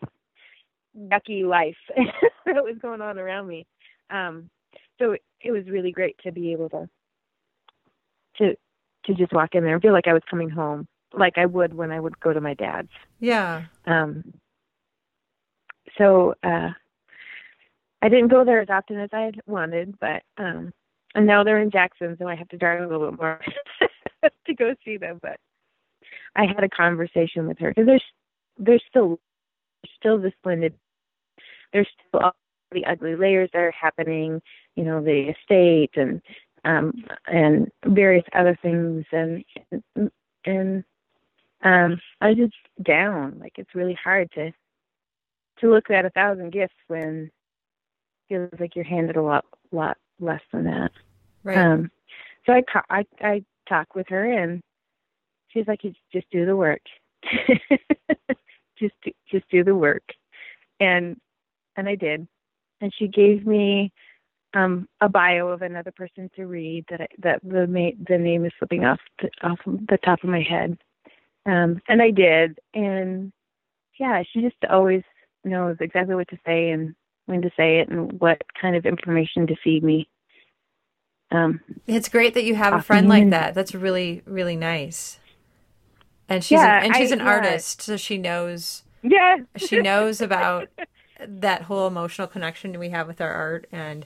yucky life that was going on around me um so it, it was really great to be able to to to just walk in there and feel like I was coming home like I would when I would go to my dad's Yeah. um so uh I didn't go there as often as I had wanted but um and now they're in Jackson so I have to drive a little bit more to go see them but I had a conversation with her because there's there's still still the splendid there's still all the ugly layers that are happening, you know, the estate and um, and various other things, and and um, I was just down. Like it's really hard to to look at a thousand gifts when it feels like you're handed a lot lot less than that. Right. Um, so I, I I talked with her, and she's like, "Just do the work. just do, just do the work." And and I did. And she gave me um, a bio of another person to read that I, that the ma- the name is slipping off the, off the top of my head. Um, and I did, and yeah, she just always knows exactly what to say and when to say it and what kind of information to feed me. Um, it's great that you have a friend like that. That's really really nice. And she's Yeah, an, and she's I- an yeah. artist, so she knows yeah, she knows about that whole emotional connection we have with our art and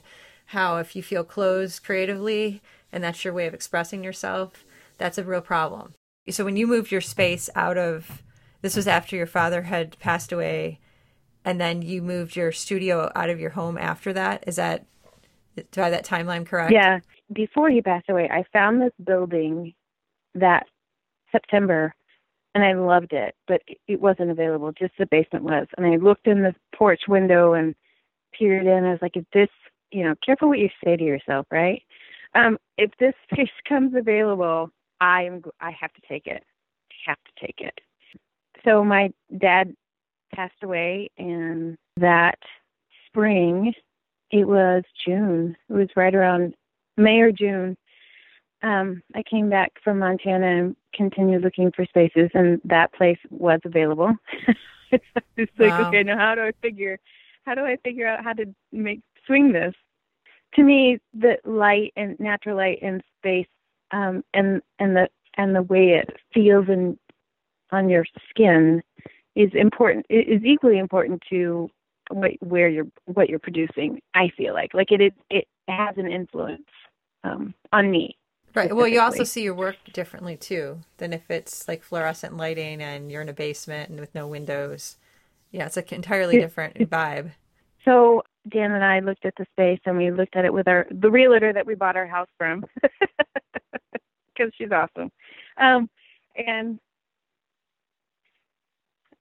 how if you feel closed creatively and that's your way of expressing yourself, that's a real problem. So when you moved your space out of this was after your father had passed away and then you moved your studio out of your home after that, is that do I have that timeline correct? Yeah. Before he passed away, I found this building that September and I loved it, but it wasn't available. Just the basement was. And I looked in the porch window and peered in. I was like, if this, you know, careful what you say to yourself, right? Um, if this space comes available, I am, I have to take it. I have to take it. So my dad passed away and that spring, it was June. It was right around May or June. Um, I came back from Montana and continued looking for spaces, and that place was available. it's like, Wow. okay, now how do I figure, how do I figure out how to make swing this? To me, the light and natural light and space, um, and and the and the way it feels in on your skin is important. Is equally important to what where you're what you're producing. I feel like like it is it has an influence um, on me. Right. Well, you also see your work differently too than if it's like fluorescent lighting and you're in a basement and with no windows. Yeah, it's an entirely different vibe. So Dan and I looked at the space and we looked at it with our the realtor that we bought our house from because she's awesome, um, and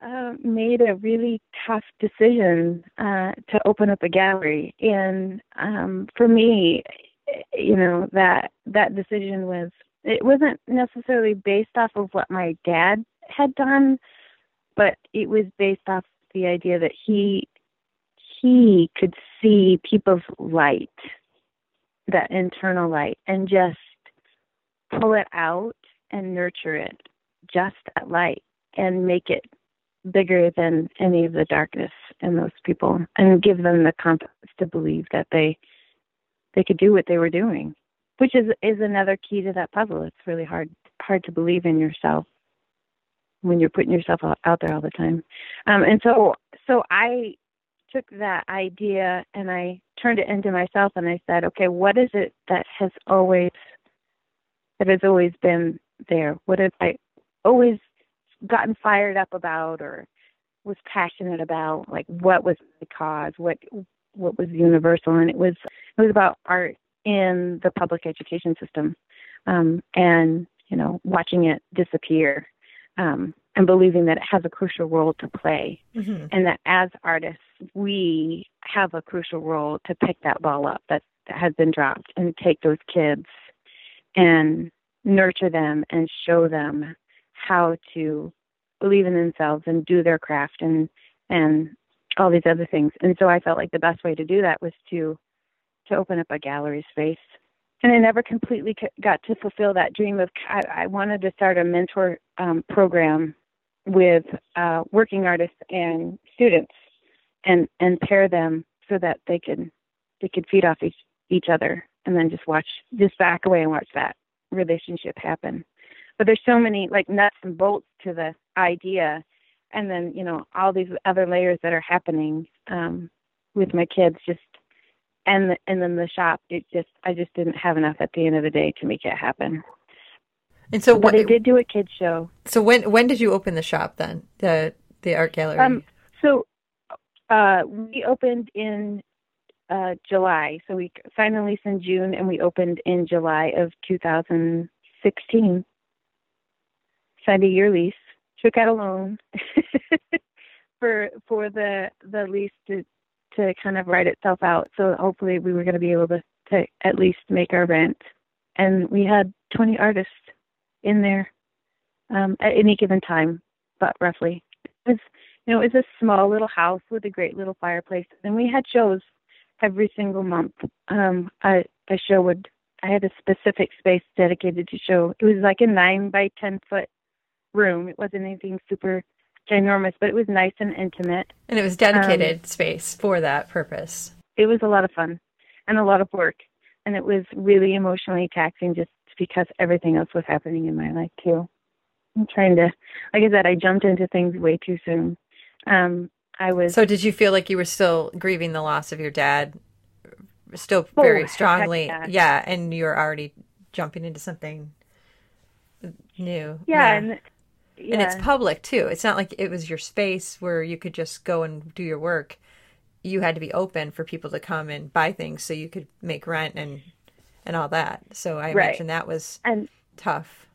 uh, made a really tough decision uh, to open up a gallery. And um, for me, you know that that decision was it wasn't necessarily based off of what my dad had done, but it was based off the idea that he he could see people's light, that internal light, and just pull it out and nurture it, just that light, and make it bigger than any of the darkness in those people, and give them the confidence to believe that they they could do what they were doing, which is is another key to that puzzle. It's really hard hard to believe in yourself when you're putting yourself out, there all the time. Um, and so so I took that idea and I turned it into myself and I said, okay, what is it that has always that has always been there? What have I always gotten fired up about or was passionate about? Like what was the cause? What what was universal? And it was it was about art in the public education system. Um, and, you know, watching it disappear. Um, and believing that it has a crucial role to play hmm and that as artists we have a crucial role to pick that ball up that, that has been dropped and take those kids and nurture them and show them how to believe in themselves and do their craft and and all these other things. And so i felt like the best way to do that was to to open up a gallery space. And I never completely got to fulfill that dream of I, I wanted to start a mentor um, program with uh, working artists and students, and and pair them so that they could they could feed off each each other, and then just watch just back away and watch that relationship happen. But there's so many like nuts and bolts to the idea, and then you know all these other layers that are happening um, with my kids just and the, and then the shop it just I just didn't have enough at the end of the day to make it happen. And so, But what? I did do a kids show. So when when did you open the shop then? The the art gallery. Um, so uh, we opened in uh, July. So we signed the lease in June and we opened in July of 2016. Signed a year lease, took out a loan for for the the lease to to kind of write itself out. So hopefully we were going to be able to to at least make our rent. And we had 20 artists in there um, at any given time, but roughly. It was, you know, it was a small little house with a great little fireplace, and we had shows every single month. Um, a, a show would I had a specific space dedicated to show. It was like a nine by ten foot room. It wasn't anything super ginormous, but it was nice and intimate. And it was dedicated um, space for that purpose. It was a lot of fun and a lot of work. And it was really emotionally taxing just because everything else was happening in my life too. I'm trying to like I said, I jumped into things way too soon. Um I was So did you feel like you were still grieving the loss of your dad still oh, very strongly? Yeah. yeah, and you're already jumping into something new. Yeah, yeah. and yeah. and it's public too. It's not like it was your space where you could just go and do your work. You had to be open for people to come and buy things so you could make rent and and all that. So I right. imagine that was and tough.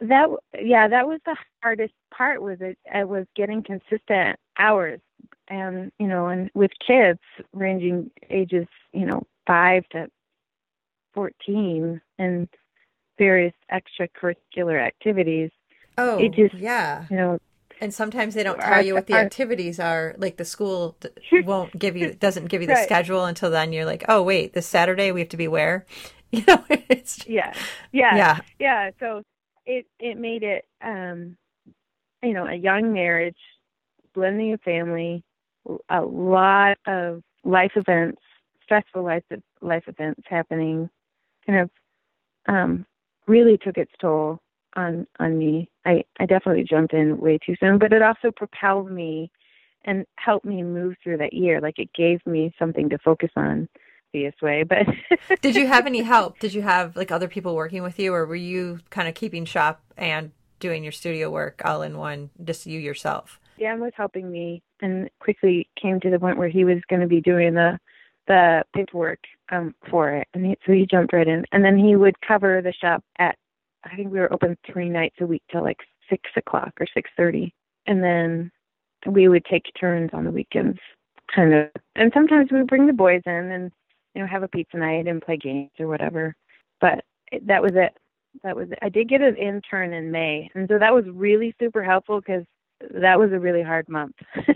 That yeah, that was the hardest part was it I was getting consistent hours and you know and with kids ranging ages, you know, 5 to 14 and various extracurricular activities Oh, it just yeah, you know. And sometimes they don't tell you what the activities are. Like the school won't give you doesn't give you the right. schedule until then. You're like, oh wait, this Saturday we have to be where? You know, it's yeah, yeah, yeah, yeah. So it it made it, um, you know, a young marriage, blending a family, a lot of life events, stressful life life events happening, kind of um, really took its toll on on me. I I definitely jumped in way too soon, but it also propelled me and helped me move through that year. Like it gave me something to focus on this way. But did you have any help? Did you have like other people working with you, or were you kind of keeping shop and doing your studio work all in one, just you yourself? Dan was helping me, and quickly came to the point where he was going to be doing the the paperwork um, for it, and he, so he jumped right in. And then he would cover the shop at I think we were open three nights a week till like six o'clock or six thirty, and then we would take turns on the weekends, kind of. And sometimes we would bring the boys in and you know have a pizza night and play games or whatever. But that was it. That was it. I did get an intern in May, and so that was really super helpful because that was a really hard month.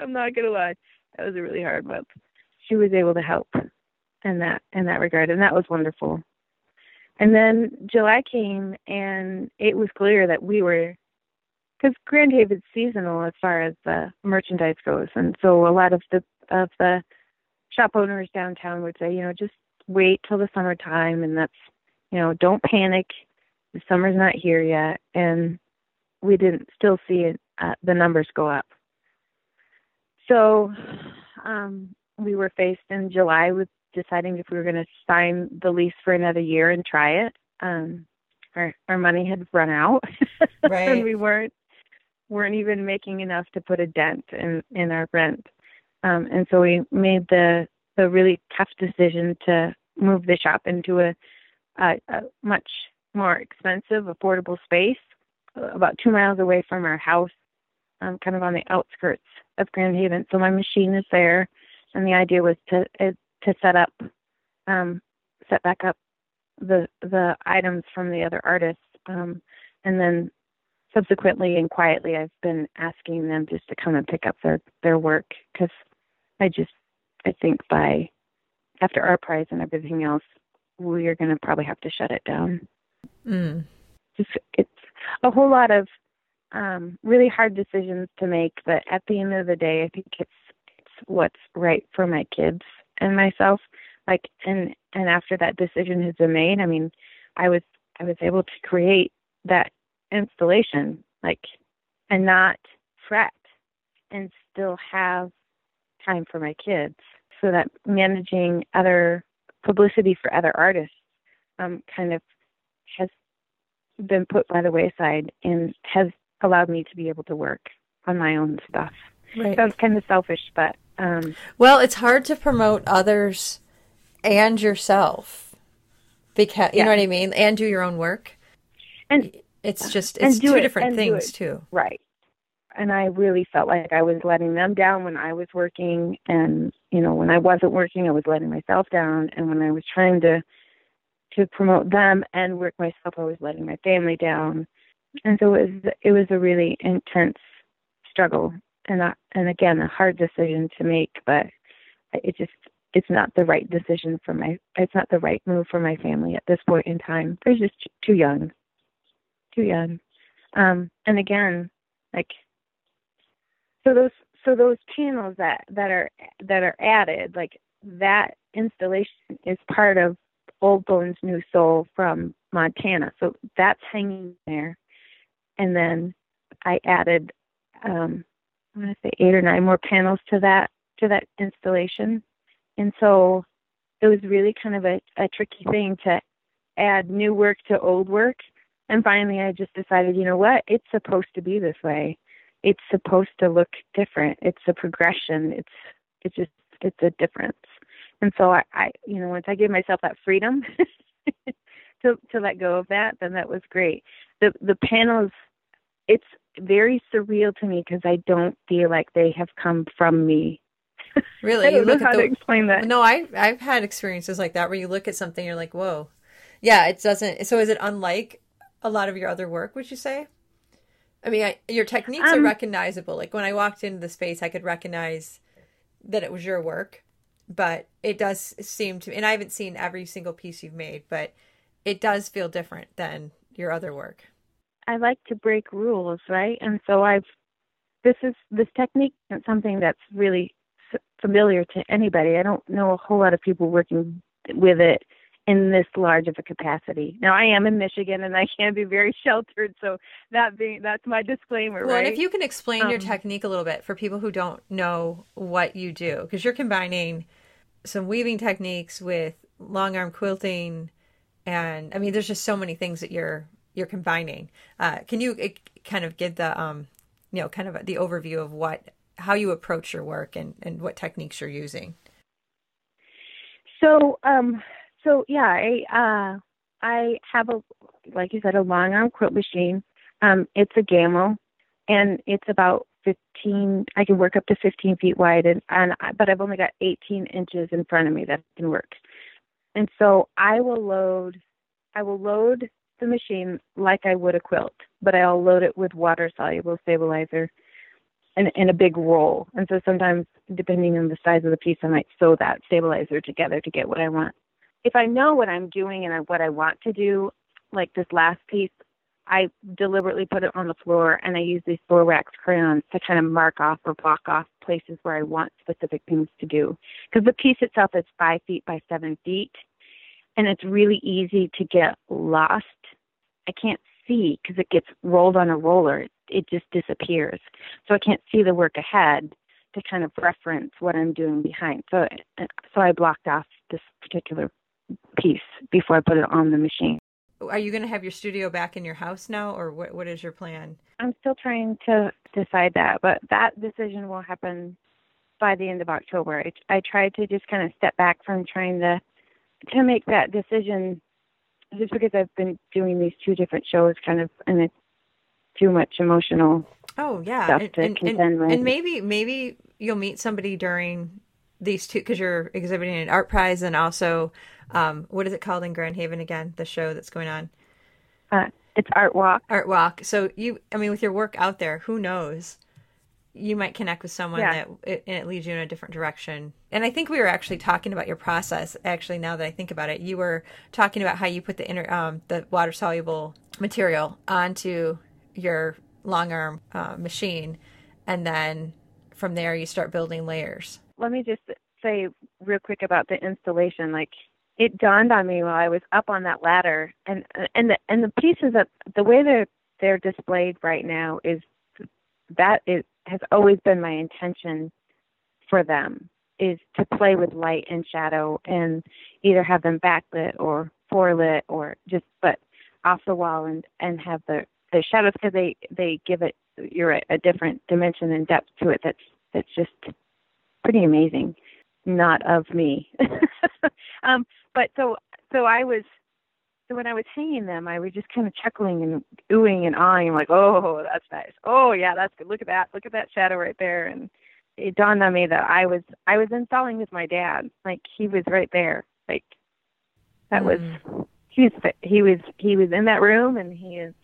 I'm not gonna lie, that was a really hard month. She was able to help in that in that regard, and that was wonderful. And then July came, and it was clear that we were, because Grand Haven's seasonal as far as the merchandise goes, and so a lot of the of the shop owners downtown would say, you know, just wait till the summertime, and that's, you know, don't panic. The summer's not here yet, and we didn't still see it, uh, the numbers go up. So um, we were faced in July with deciding if we were going to sign the lease for another year and try it. Um, our our money had run out, right. and we weren't weren't even making enough to put a dent in in our rent. Um, and so we made the the really tough decision to move the shop into a, a, a much more expensive, affordable space, about two miles away from our house, um, kind of on the outskirts of Grand Haven. So my machine is there, and the idea was to it, to set up um, set back up the the items from the other artists um, and then subsequently and quietly I've been asking them just to come and pick up their their work because I just I think by after our ArtPrize and everything else we are going to probably have to shut it down. Mm. Just it's a whole lot of um, really hard decisions to make, but at the end of the day, I think it's it's what's right for my kids and myself. Like and and after that decision has been made i mean i was i was able to create that installation like and not fret and still have time for my kids. So that managing other publicity for other artists um kind of been put by the wayside and has allowed me to be able to work on my own stuff right. sounds kind of selfish but Um, well, it's hard to promote others and yourself because you Yeah. know what I mean, and do your own work. and It's just it's two it- different things too. Right. And I really felt like I was letting them down when I was working and you know, when I wasn't working I was letting myself down and when I was trying to to promote them and work myself I was letting my family down. And so it was it was a really intense struggle and I, and again a hard decision to make but it just it's not the right decision for my it's not the right move for my family at this point in time. They're just too young. Too young. Um and again like so those so those panels that that are that are added like that installation is part of old bones new soul from montana so that's hanging there and then i added um i want to say eight or nine more panels to that to that installation and so it was really kind of a, a tricky thing to add new work to old work and finally i just decided you know what it's supposed to be this way it's supposed to look different. It's a progression. It's it's just it's a difference. And so I, I you know, once I gave myself that freedom to to let go of that, then that was great. The the panels it's very surreal to me because I don't feel like they have come from me. Really, you look how at the explain that. No, I I've had experiences like that where you look at something, you're like, whoa, yeah, it doesn't. So is it unlike a lot of your other work? Would you say? I mean, I, your techniques are Um, recognizable. Like when I walked into the space, I could recognize that it was your work, but it does seem to. And I haven't seen every single piece you've made, but it does feel different than your other work. I like to break rules, right? And so I've this is this technique is something that's really familiar to anybody. I don't know a whole lot of people working with it in this large of a capacity. Now I am in Michigan and I can be very sheltered, so that being that's my disclaimer, Well, right? and if you can explain your Um, technique a little bit for people who don't know what you do, because you're combining some weaving techniques with long arm quilting, and I mean, there's just so many things that you're you're combining. Uh, can you uh, kind of give the um, you know, kind of the overview of what how you approach your work and and what techniques you're using? So, um, so yeah, I uh, I have a like you said a long arm quilt machine. Um, it's a Gammill and it's about 15. I can work up to 15 feet wide, and and I- but I've only got 18 inches in front of me that can work. And so I will load, I will load the machine like I would a quilt, but I'll load it with water soluble stabilizer in, in a big roll. And so sometimes, depending on the size of the piece, I might sew that stabilizer together to get what I want. If I know what I'm doing and what I want to do, like this last piece, I deliberately put it on the floor and I use these floor wax crayons to kind of mark off or block off places where I want specific things to do. Because the piece itself is five feet by seven feet and it's really easy to get lost. I can't see because it gets rolled on a roller. It, just disappears. So I can't see the work ahead to kind of reference what I'm doing behind. So uh, so I blocked off this particular piece before I put it on the machine. Are you going to have your studio back in your house now, or what? What is your plan? I'm still trying to decide that, but that decision will happen by the end of October. I, I tried to just kind of step back from trying to to make that decision just because I've been doing these two different shows kind of and it's too much emotional Oh yeah, stuff and, to and, contend and, with. and maybe maybe you'll meet somebody during these two because you're exhibiting an ArtPrize and also um, what is it called in Grand Haven again? The show that's going on, uh, it's art walk. Art Walk. So you, I mean, with your work out there, who knows? You might connect with someone Yeah. that it, and it leads you in a different direction. And I think we were actually talking about your process. Actually, now that I think about it, you were talking about how you put the inner um, the water soluble material onto your long arm uh, machine, and then from there you start building layers. Let me just say real quick about the installation. Like it dawned on me while I was up on that ladder, and and the and the pieces that the way they're they're displayed right now is that is has always been my intention for them is to play with light and shadow and either have them backlit or forelit or just but off the wall and and have the the shadows because they they give it you're a, a different dimension and depth to it that's that's just pretty amazing. Not of me. um, but so so I was so when I was hanging them, I was just kind of chuckling and oohing and awing, like, "Oh, that's nice. Oh, yeah, that's good. Look at that. Look at that shadow right there." And it dawned on me that I was I was installing with my dad. Like he was right there. Like that mm. was he was he was he was in that room, and he is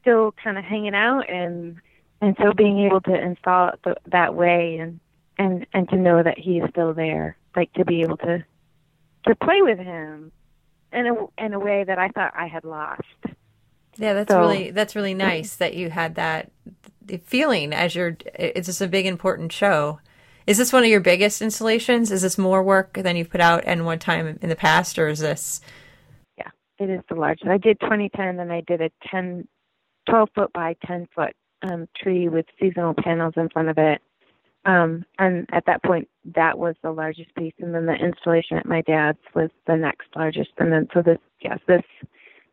still kind of hanging out, and and so being able to install it th- that way, and and and to know that he is still there, like to be able to to play with him in a in a way that I thought I had lost. Yeah, that's so, really that's really nice that you had that feeling as you're. It's just a big important show. Is this one of your biggest installations? Is this more work than you've put out in one time in the past, or is this? Yeah, it is the largest. I did 2010, and I did a 10, 12 foot by 10 foot um, tree with seasonal panels in front of it. Um, and at that point, that was the largest piece, and then the installation at my dad's was the next largest, and then so this, yes, this,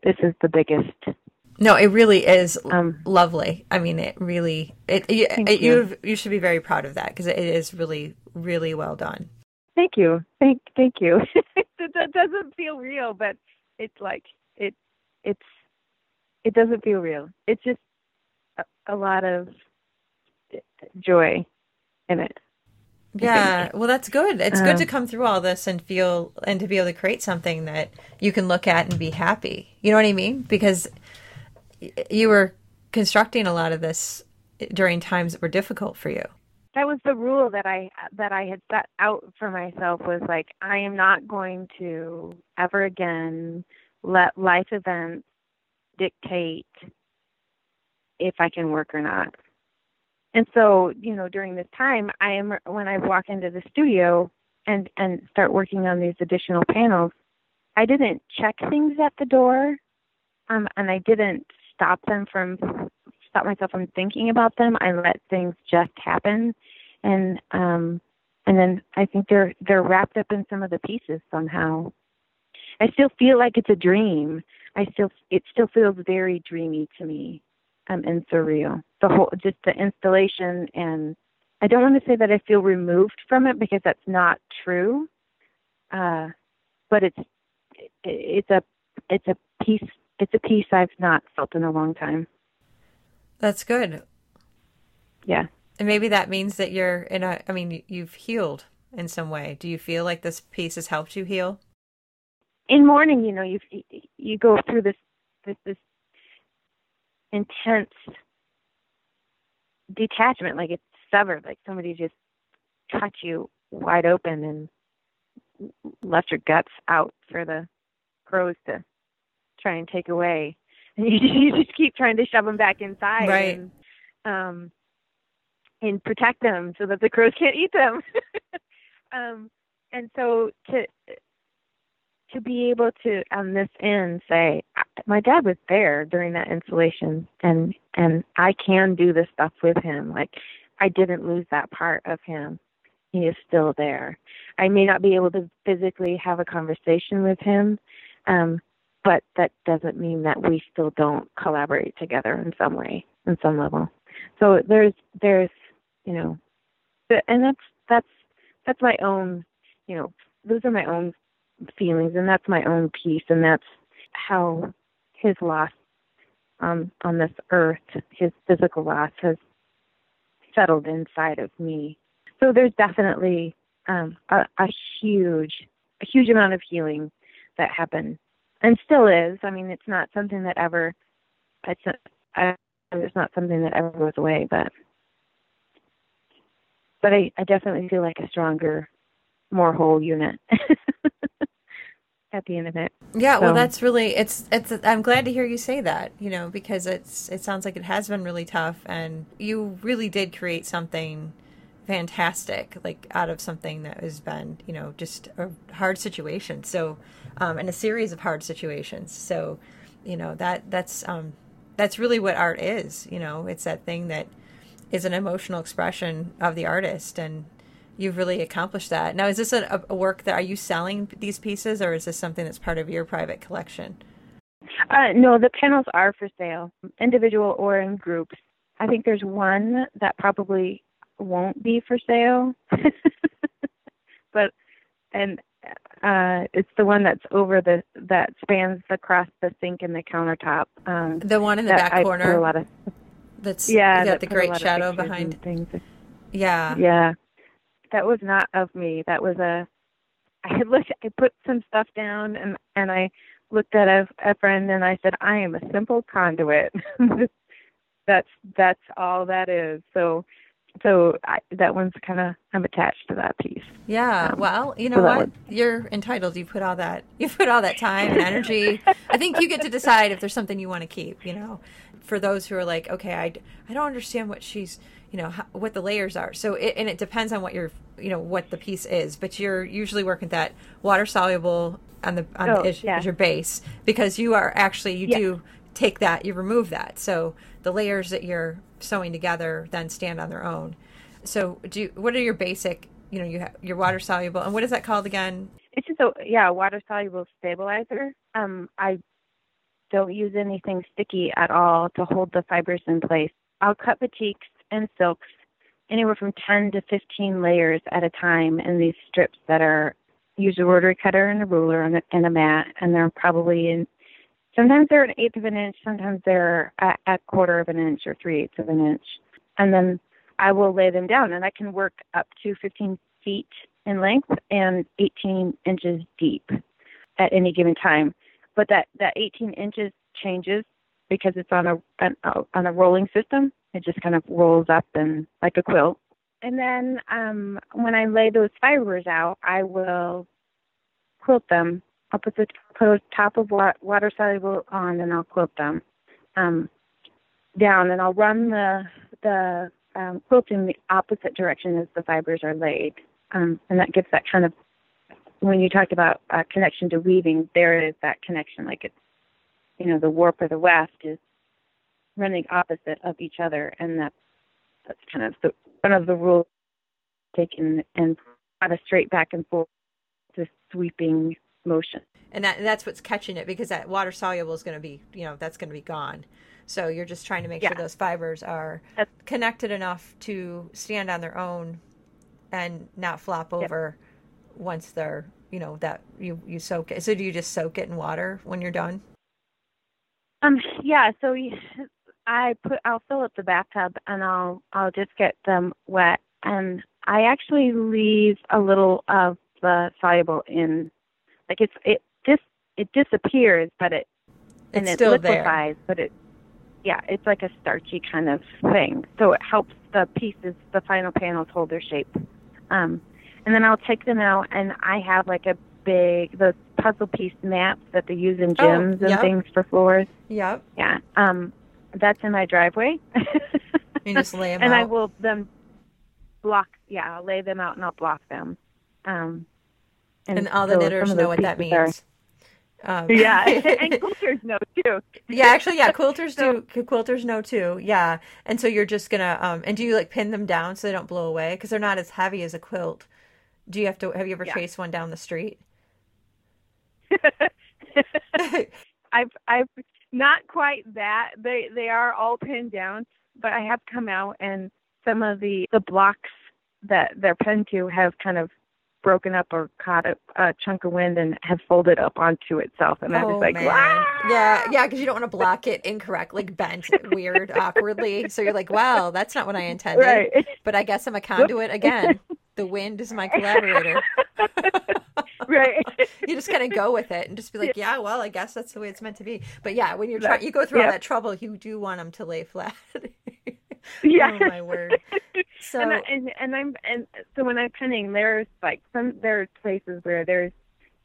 this is the biggest. No, it really is um, lovely. I mean, it really, it, you, it, you. you should be very proud of that because it is really, really well done. Thank you, thank, thank you. that doesn't feel real, but it's like it, it's, it doesn't feel real. It's just a, a lot of joy in it. Yeah, well, that's good. It's um, good to um, come through all this and feel and to be able to create something that you can look at and be happy. You know what I mean? Because you were constructing a lot of this during times that were difficult for you. That was the rule that I that I had set out for myself was like I am not going to ever again let life events dictate if I can work or not. And so, you know, during this time, I am when I walk into the studio and and start working on these additional panels, I didn't check things at the door, um, and I didn't stop them from stop myself from thinking about them. I let things just happen, and um, and then I think they're they're wrapped up in some of the pieces somehow. I still feel like it's a dream. I still it still feels very dreamy to me um, and surreal. The whole, just the installation, and I don't want to say that I feel removed from it because that's not true. Uh, but it's it's a it's a piece it's a piece I've not felt in a long time. That's good. Yeah. And maybe that means that you're in a I mean you've healed in some way. Do you feel like this piece has helped you heal? In mourning, you know, you you go through this this this intense detachment, like it's severed, like somebody just cut you wide open and left your guts out for the crows to try and take away. And you, you just keep trying to shove them back inside, right? And, um, and protect them so that the crows can't eat them. um, and so to to be able to on this end say my dad was there during that installation and and I can do this stuff with him. Like I didn't lose that part of him. He is still there. I may not be able to physically have a conversation with him um but that doesn't mean that we still don't collaborate together in some way in some level. So there's there's you know and that's that's that's my own you know those are my own feelings, and that's my own piece, and that's how his loss um, on this earth, his physical loss, has settled inside of me. So there's definitely um, a, a huge, a huge amount of healing that happened, and still is. I mean, it's not something that ever, it's not, I, it's not something that ever goes away, but but I, I definitely feel like a stronger, more whole unit. at the end of it. Yeah, so. well, that's really it's it's. I'm glad to hear you say that. You know, because it's it sounds like it has been really tough, and you really did create something fantastic, like out of something that has been you know just a hard situation. So, um, and a series of hard situations. So, you know that that's um that's really what art is. You know, it's that thing that is an emotional expression of the artist and you've really accomplished that. Now, is this a, a, work that are you selling these pieces, or is this something that's part of your private collection? Uh, no, the panels are for sale, individual or in groups. I think there's one that probably won't be for sale. but and uh it's the one that's over the that spans across the sink and the countertop. Um The one in the back I corner. a lot of that's yeah, got that the great shadow behind. things. Yeah. Yeah. That was not of me. That was a I had looked I put some stuff down and and I looked at a, a friend and I said, I am a simple conduit. that's that's all that is. So so I, that one's kind of I'm attached to that piece. Yeah. Um, well, you know so what? was- You're entitled. You put all that. You put all that time and energy. I think you get to decide if there's something you want to keep. You know, for those who are like, okay, I, I don't understand what she's, you know, how, what the layers are. So it, and it depends on what your, you know, what the piece is. But you're usually working that water soluble on the on Oh, the, is, yeah. is your base because you are actually you Yeah. do take that you remove that. So the layers that you're sewing together then stand on their own. So do you, what are your basic you know you have your water soluble and what is that called again It's just a yeah, water soluble stabilizer. Um I don't use anything sticky at all to hold the fibers in place. I'll cut batiks and silks anywhere from 10 to 15 layers at a time in these strips that are use a rotary cutter and a ruler and a, and a mat and they're probably in sometimes they're an eighth of an inch sometimes they're a, a quarter of an inch or three eighths of an inch. And then i will lay them down and i can work up to 15 feet in length and 18 inches deep at any given time. But that that 18 inches changes because it's on a an, uh, on a rolling system it just kind of rolls up and like a quilt. And then um, when I lay those fibers out, I will quilt them. I'll put the put top of water soluble on, and I'll quilt them um, down, and I'll run the the um, quilt in the opposite direction as the fibers are laid, um, and that gives that kind of when you talked about uh, connection to weaving, there is that connection, like it's you know the warp or the weft is running opposite of each other, and that's that's kind of the one of the rules taken and not a straight back and forth, just sweeping motion. and that that's what's catching it because that water soluble is going to be you know that's going to be gone so you're just trying to make sure those fibers are That's- connected enough to stand on their own and not flop over once they're you know that you you soak it so do you just soak it in water when you're done Um, yeah. So I put I'll fill up the bathtub and I'll I'll just get them wet and I actually leave a little of the soluble in, like it's it dis it disappears, but it and it's it still there liquefies, but it yeah, it's like a starchy kind of thing. So it helps the pieces, the final panels hold their shape. Um, and then I'll take them out, and I have like a big those puzzle piece mats that they use in Oh, gyms and things for floors. yep Yeah, um, that's in my driveway. you just lay them and out I will then block. Yeah, I'll lay them out and I'll block them. Um, and all the so knitters know what that pieces are- means um, yeah, and quilters know too. Yeah, actually, yeah, quilters do. Quilters know too. Yeah, and so you're just gonna um, and do you like pin them down so they don't blow away because they're not as heavy as a quilt. Do you have to? Have you ever Yeah. chased one down the street? I've I've not quite that. They they are all pinned down, but I have come out and some of the the blocks that they're pinned to have kind of broken up or caught a, a chunk of wind and have folded up onto itself, and I'm oh just like, man, wow. yeah, yeah, because you don't want to block it incorrect, like bent, weird, awkwardly. So you're like, wow, that's not what I intended. Right. But I guess I'm a conduit again. The wind is my collaborator. right. you just kind of go with it and just be like, yeah, well, I guess that's the way it's meant to be. But yeah, when you're trying, you go through all that trouble, you do want them to lay flat. Yeah. Oh my word. So and, I, and and I'm and so when I'm pinning, there's like some there's places where there's,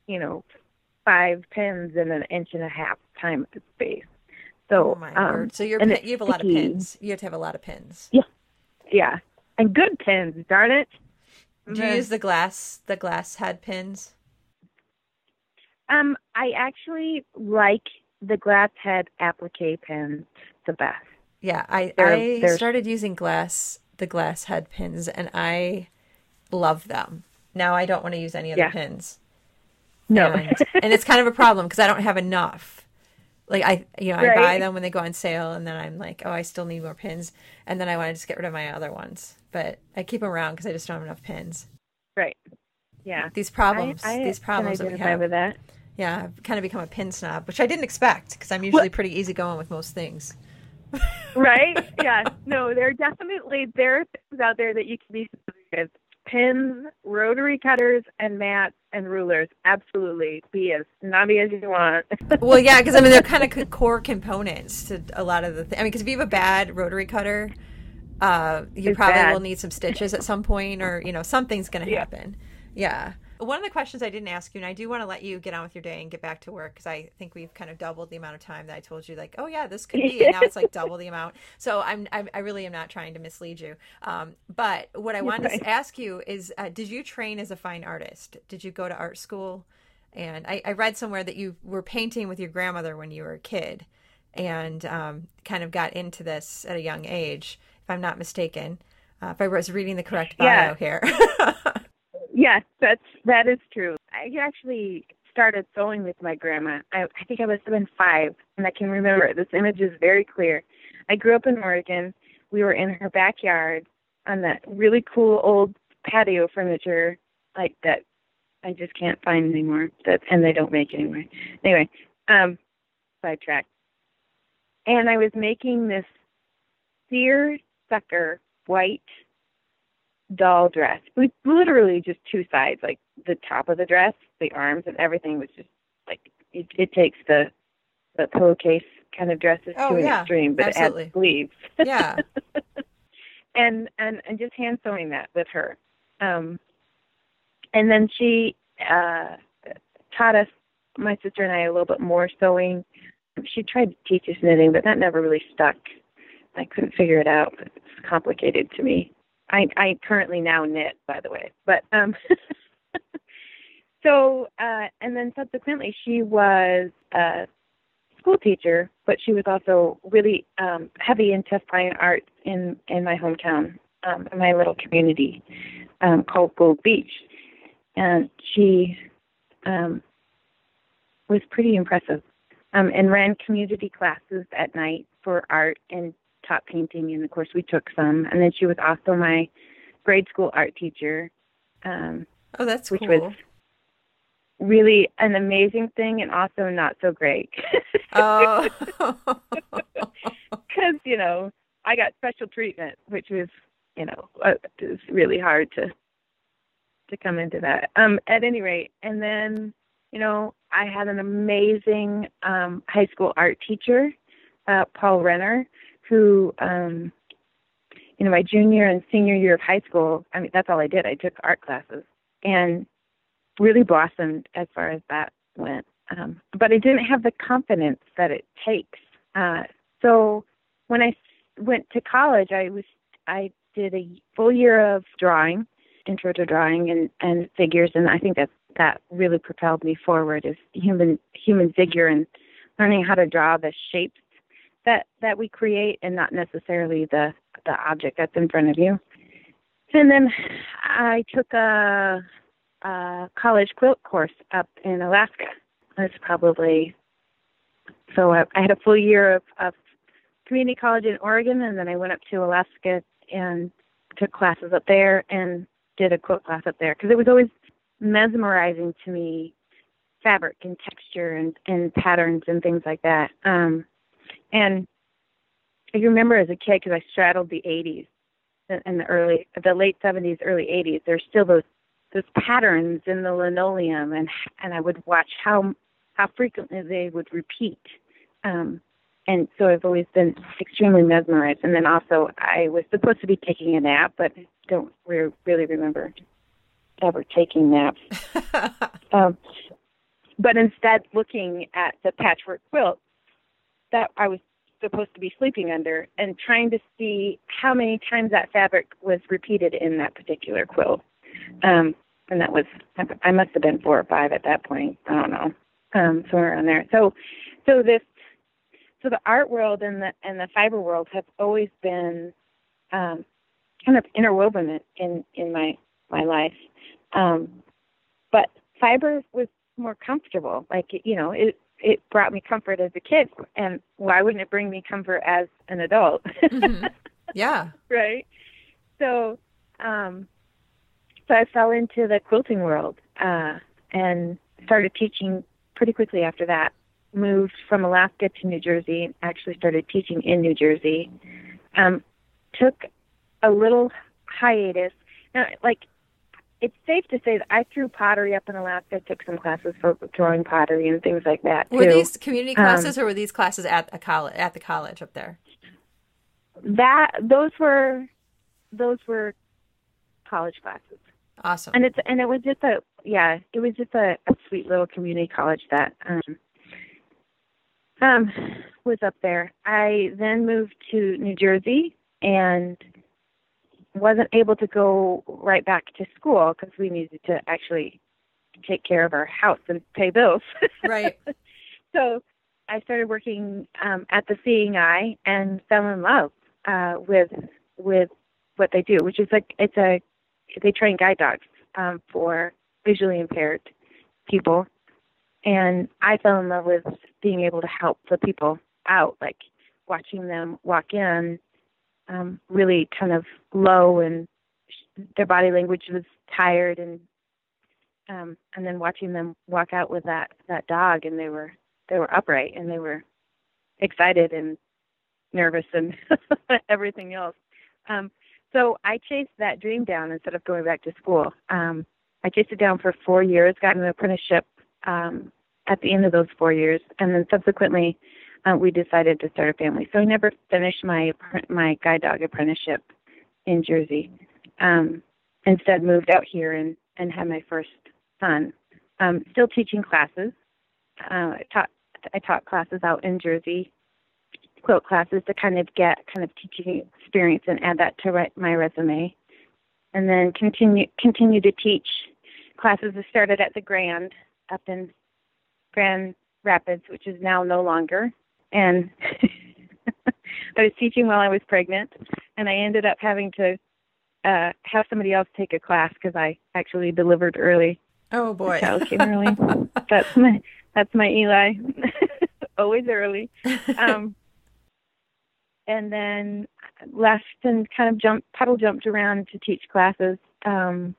you know, five pins in an inch and a half time space. So oh my um, word. So you're pin, you have a lot of pins. You have to have a lot of pins. Yeah, yeah, and good pins. Darn it. Do you use the glass the glass head pins? Um, I actually like the glass head applique pins the best. Yeah, I They're- I they're- started using glass the glass head pins and I love them. Now I don't want to use any other Yeah. pins. No. and, and it's kind of a problem because I don't have enough. Like I, you know, I buy them when they go on sale, and then I'm like, oh, I still need more pins, and then I want to just get rid of my other ones. but I keep them around because I just don't have enough pins. Right. Yeah. These problems, I, I these problems can that we have. with that. Yeah, I've kind of become a pin snob, which I didn't expect because I'm usually pretty easygoing with most things. right? yeah. No, there are definitely there are things out there that you can be with. Pins, rotary cutters, and mats and rulers. Absolutely, be as snobby as you want. well, yeah, because I mean they're kind of core components to a lot of the. Th- I mean, because if you have a bad rotary cutter, uh, you It's probably bad. will need some stitches at some point, or you know something's going to Yeah. happen. Yeah. One of the questions I didn't ask you, and I do want to let you get on with your day and get back to work because I think we've kind of doubled the amount of time that I told you. Like, oh yeah, this could be, and now it's like double the amount. So I'm, I'm I really am not trying to mislead you. Um, but what I wanted right. to ask you is, uh, did you train as a fine artist? Did you go to art school? And I, I read somewhere that you were painting with your grandmother when you were a kid, and um, kind of got into this at a young age, if I'm not mistaken. Uh, if I was reading the correct bio Yeah. here. yes, that's that is true. I actually started sewing with my grandma. I, I think I must have been five, and I can remember. This image is very clear. I grew up in Oregon. We were in her backyard on that really cool old patio furniture, like that I just can't find anymore. That and they don't make anymore. Anyway, um, sidetrack. And I was making this seersucker white doll dress with literally just two sides, like the top of the dress, the arms, and everything was just like it, it takes the the pillowcase kind of dresses Oh, to an yeah, extreme, but absolutely. it adds sleeves. yeah. and and and just hand sewing that with her. Um, and then she uh, taught us, my sister and I, a little bit more sewing. She tried to teach us knitting, but that never really stuck. I couldn't figure it out. It's complicated to me. I I currently now knit, by the way, but um. so uh, and then subsequently she was a school teacher, but she was also really um, heavy into fine arts in in my hometown, um, in my little community um, called Gold Beach, and she um, was pretty impressive, um, and ran community classes at night for art and painting, and of course we took some, and then she was also my grade school art teacher. Um, Oh, that's which cool. was really an amazing thing and also not so great oh. because you know I got special treatment, which was you know uh, it was really hard to to come into that. Um, at any rate, and then you know I had an amazing um, high school art teacher, uh, Paul Renner, who um, you know my junior and senior year of high school. I mean that's all I did. I took art classes and really blossomed as far as that went. Um, but I didn't have the confidence that it takes. Uh, so when i went to college, I was I did a full year of drawing, intro to drawing and and figures, and I think that that really propelled me forward is human human figure and learning how to draw the shapes that that we create and not necessarily the the object that's in front of you. And then I took a, a college quilt course up in Alaska. that's probably so I, I had a full year of, of community college in Oregon, and then I went up to Alaska and took classes up there and did a quilt class up there because it was always mesmerizing to me fabric and texture and, and patterns and things like that. Um, and I remember as a kid because I straddled the 80s in the early, the late 70s, early 80s. There's still those those patterns in the linoleum, and and I would watch how how frequently they would repeat. Um, and so I've always been extremely mesmerized. And then also, I was supposed to be taking a nap, but don't re- really remember ever taking naps. Um, but instead, looking at the patchwork quilt that I was supposed to be sleeping under and trying to see how many times that fabric was repeated in that particular quilt. Um, and that was, I must have been four or five at that point. I don't know, um, somewhere around there. So, so this, so the art world and the and the fiber world have always been um, kind of interwoven in in, my my life. Um, but fiber was more comfortable. Like you know, it it brought me comfort as a kid, and why wouldn't it bring me comfort as an adult? Mhm. Yeah. right. so, um, so I fell into the quilting world uh, and started teaching pretty quickly after that. Moved from Alaska to New Jersey. Actually, started teaching in New Jersey. Um, took a little hiatus. Now, like it's safe to say that I threw pottery up in Alaska. Took some classes for throwing pottery and things like that. Were these community classes um, or were these classes at a college at the college up there? That those were those were college classes. Awesome. And it's and it was just a yeah, it was just a, a sweet little community college that um um was up there. I then moved to New Jersey and wasn't able to go right back to school because we needed to actually take care of our house and pay bills. Right. so I started working um, at the Seeing Eye and fell in love uh, with with what they do, which is like it's a they train guide dogs um, for visually impaired people, and I fell in love with being able to help the people out, like watching them walk in um, really kind of low and their body language was tired and um and then watching them walk out with that that dog and they were they were upright and they were excited and nervous and everything else. Um so i chased that dream down instead of going back to school. Um i chased it down for four years got an apprenticeship um at the end of those four years. And then subsequently uh, we decided to start a family. So I never finished my my guide dog apprenticeship in Jersey. Um, instead, moved out here and and had my first son. Um, still teaching classes. Uh, I taught I taught classes out in Jersey, quilt classes to kind of get kind of teaching experience and add that to my resume, and then continue continue to teach classes I started at the Grand up in Grand Rapids, which is now no longer and I was teaching while I was pregnant, and I ended up having to uh, have somebody else take a class because I actually delivered early. Oh boy, the child came early. that's my that's my Eli, always early. Um, and then left and kind of jumped, puddle jumped around to teach classes. Um,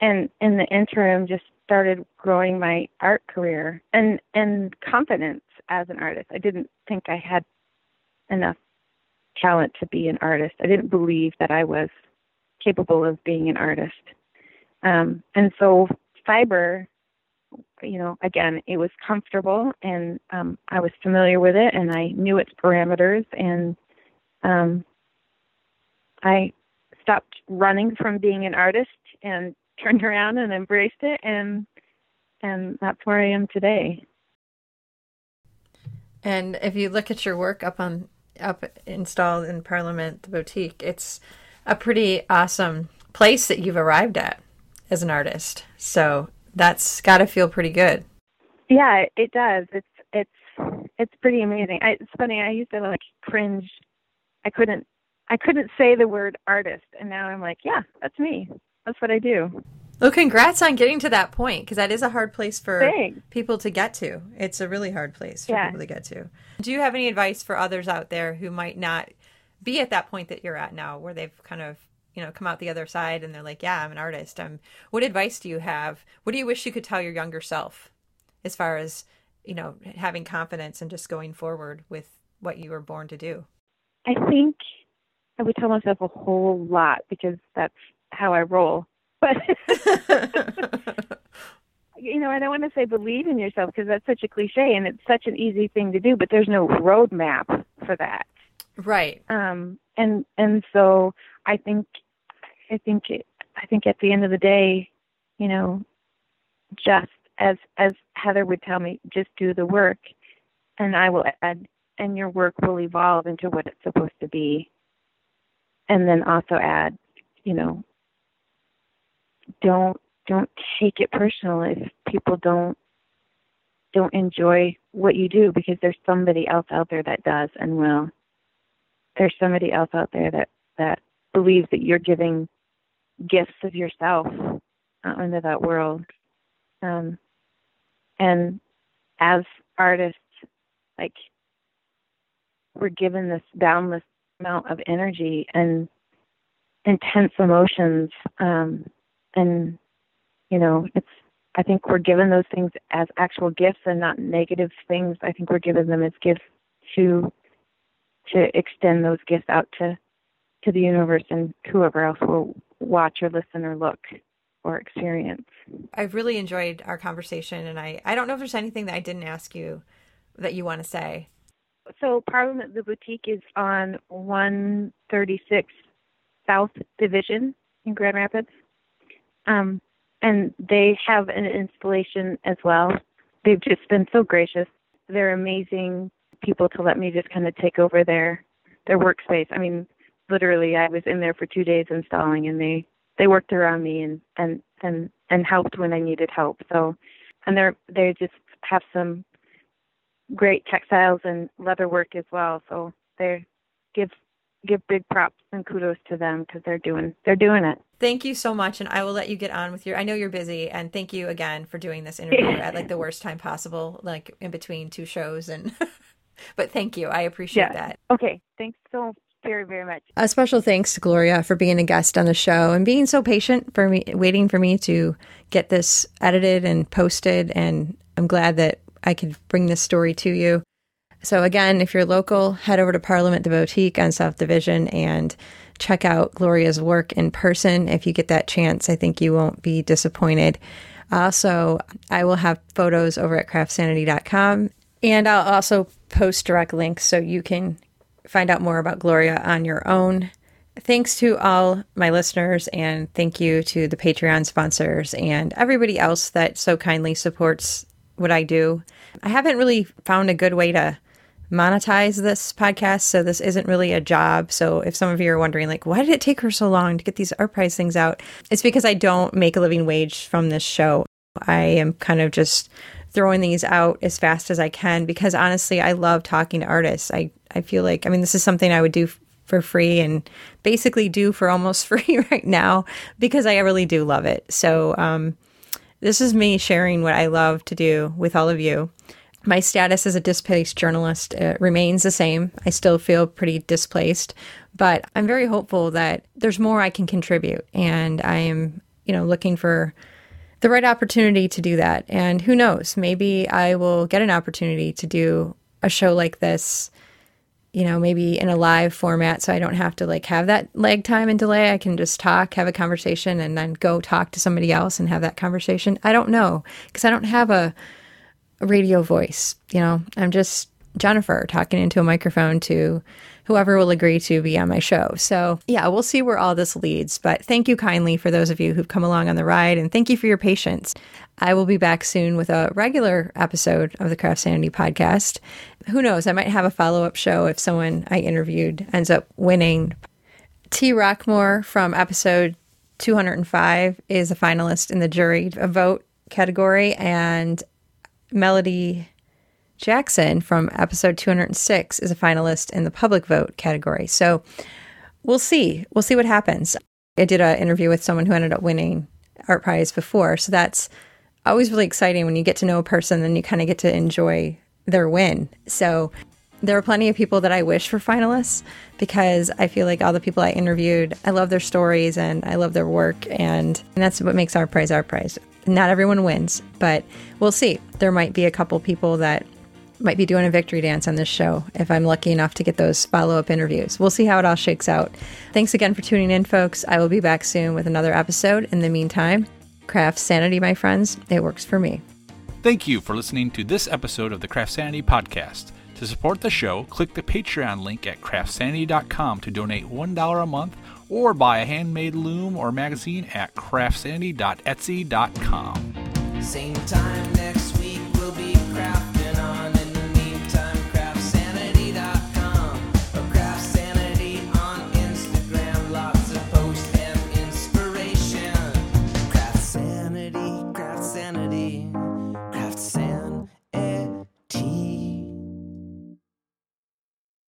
and in the interim, just started growing my art career and and confidence as an artist. I didn't think I had enough talent to be an artist. I didn't believe that I was capable of being an artist. Um, and so fiber, you know, again, it was comfortable and um, I was familiar with it and I knew its parameters and um, I stopped running from being an artist and turned around and embraced it and and that's where I am today. And if you look at your work up on up installed in Parliament, the boutique, it's a pretty awesome place that you've arrived at as an artist. So that's got to feel pretty good. Yeah, it does. It's it's it's pretty amazing. I, it's funny. I used to like cringe. I couldn't I couldn't say the word artist, and now I'm like, yeah, that's me. That's what I do. Well, congrats on getting to that point because that is a hard place for Thanks. people to get to. It's a really hard place for yeah. people to get to. Do you have any advice for others out there who might not be at that point that you're at now, where they've kind of you know come out the other side and they're like, "Yeah, I'm an artist." Um, what advice do you have? What do you wish you could tell your younger self, as far as you know, having confidence and just going forward with what you were born to do? I think I would tell myself a whole lot because that's how I roll but you know, I don't want to say believe in yourself because that's such a cliche and it's such an easy thing to do, but there's no roadmap for that. Right. Um and and so I think I think it, I think at the end of the day, you know, just as as Heather would tell me, just do the work and I will add and your work will evolve into what it's supposed to be. And then also add, you know, don't don't take it personal if people don't don't enjoy what you do because there's somebody else out there that does and will. There's somebody else out there that that believes that you're giving gifts of yourself out into that world. Um, and as artists, like we're given this boundless amount of energy and intense emotions um and you know it's i think we're given those things as actual gifts and not negative things i think we're given them as gifts to to extend those gifts out to to the universe and whoever else will watch or listen or look or experience I've really enjoyed our conversation, and I, I don't know if there's anything that I didn't ask you that you want to say. so Parliament the boutique is on 136 South Division in Grand Rapids. Um and they have an installation as well. They've just been so gracious. They're amazing people to let me just kind of take over their their workspace. I mean, literally I was in there for 2 days installing and they they worked around me and and and and helped when I needed help. So and they're they just have some great textiles and leather work as well. So they give give big props and kudos to them because they're doing they're doing it. Thank you so much, and I will let you get on with your. I know you're busy, and thank you again for doing this interview at like the worst time possible, like in between two shows. And but thank you, I appreciate Yeah. that. Okay, thanks so very very much. A special thanks to Gloria for being a guest on the show and being so patient for me, waiting for me to get this edited and posted. And I'm glad that I could bring this story to you. So, again, if you're local, head over to Parliament the Boutique on South Division and check out Gloria's work in person. If you get that chance, I think you won't be disappointed. Also, I will have photos over at craftsanity.com and I'll also post direct links so you can find out more about Gloria on your own. Thanks to all my listeners, and thank you to the Patreon sponsors and everybody else that so kindly supports what I do. I haven't really found a good way to monetize this podcast, so this isn't really a job. So if some of you are wondering, like, why did it take her so long to get these ArtPrize things out? It's because I don't make a living wage from this show. I am kind of just throwing these out as fast as I can because honestly, I love talking to artists. I, I feel like, I mean, this is something I would do f- for free and basically do for almost free right now because I really do love it. So, um, this is me sharing what I love to do with all of you. My status as a displaced journalist uh, remains the same. I still feel pretty displaced, but I'm very hopeful that there's more I can contribute. And I am, you know, looking for the right opportunity to do that. And who knows, maybe I will get an opportunity to do a show like this, you know, maybe in a live format so I don't have to like have that lag time and delay. I can just talk, have a conversation, and then go talk to somebody else and have that conversation. I don't know because I don't have a, radio voice. You know, I'm just Jennifer talking into a microphone to whoever will agree to be on my show. So, yeah, we'll see where all this leads. But thank you kindly for those of you who've come along on the ride, and thank you for your patience. I will be back soon with a regular episode of the CraftSanity podcast. Who knows? I might have a follow up show if someone I interviewed ends up winning. T. Rockmore from episode 205 is a finalist in the jury vote category, and Melody Jackson from episode 206 is a finalist in the public vote category. So we'll see. We'll see what happens. I did an interview with someone who ended up winning ArtPrize before. So that's always really exciting when you get to know a person and you kind of get to enjoy their win. So there are plenty of people that I wish for finalists because I feel like all the people I interviewed, I love their stories and I love their work. And, and that's what makes ArtPrize Art Prize. Not everyone wins, but we'll see. There might be a couple people that might be doing a victory dance on this show if I'm lucky enough to get those follow up interviews. We'll see how it all shakes out. Thanks again for tuning in, folks. I will be back soon with another episode. In the meantime, craft sanity, my friends. It works for me. Thank you for listening to this episode of the CraftSanity Podcast. To support the show, click the Patreon link at craftsanity.com to donate $1 a month or buy a handmade loom or magazine at craftsanity.etsy.com. Same time next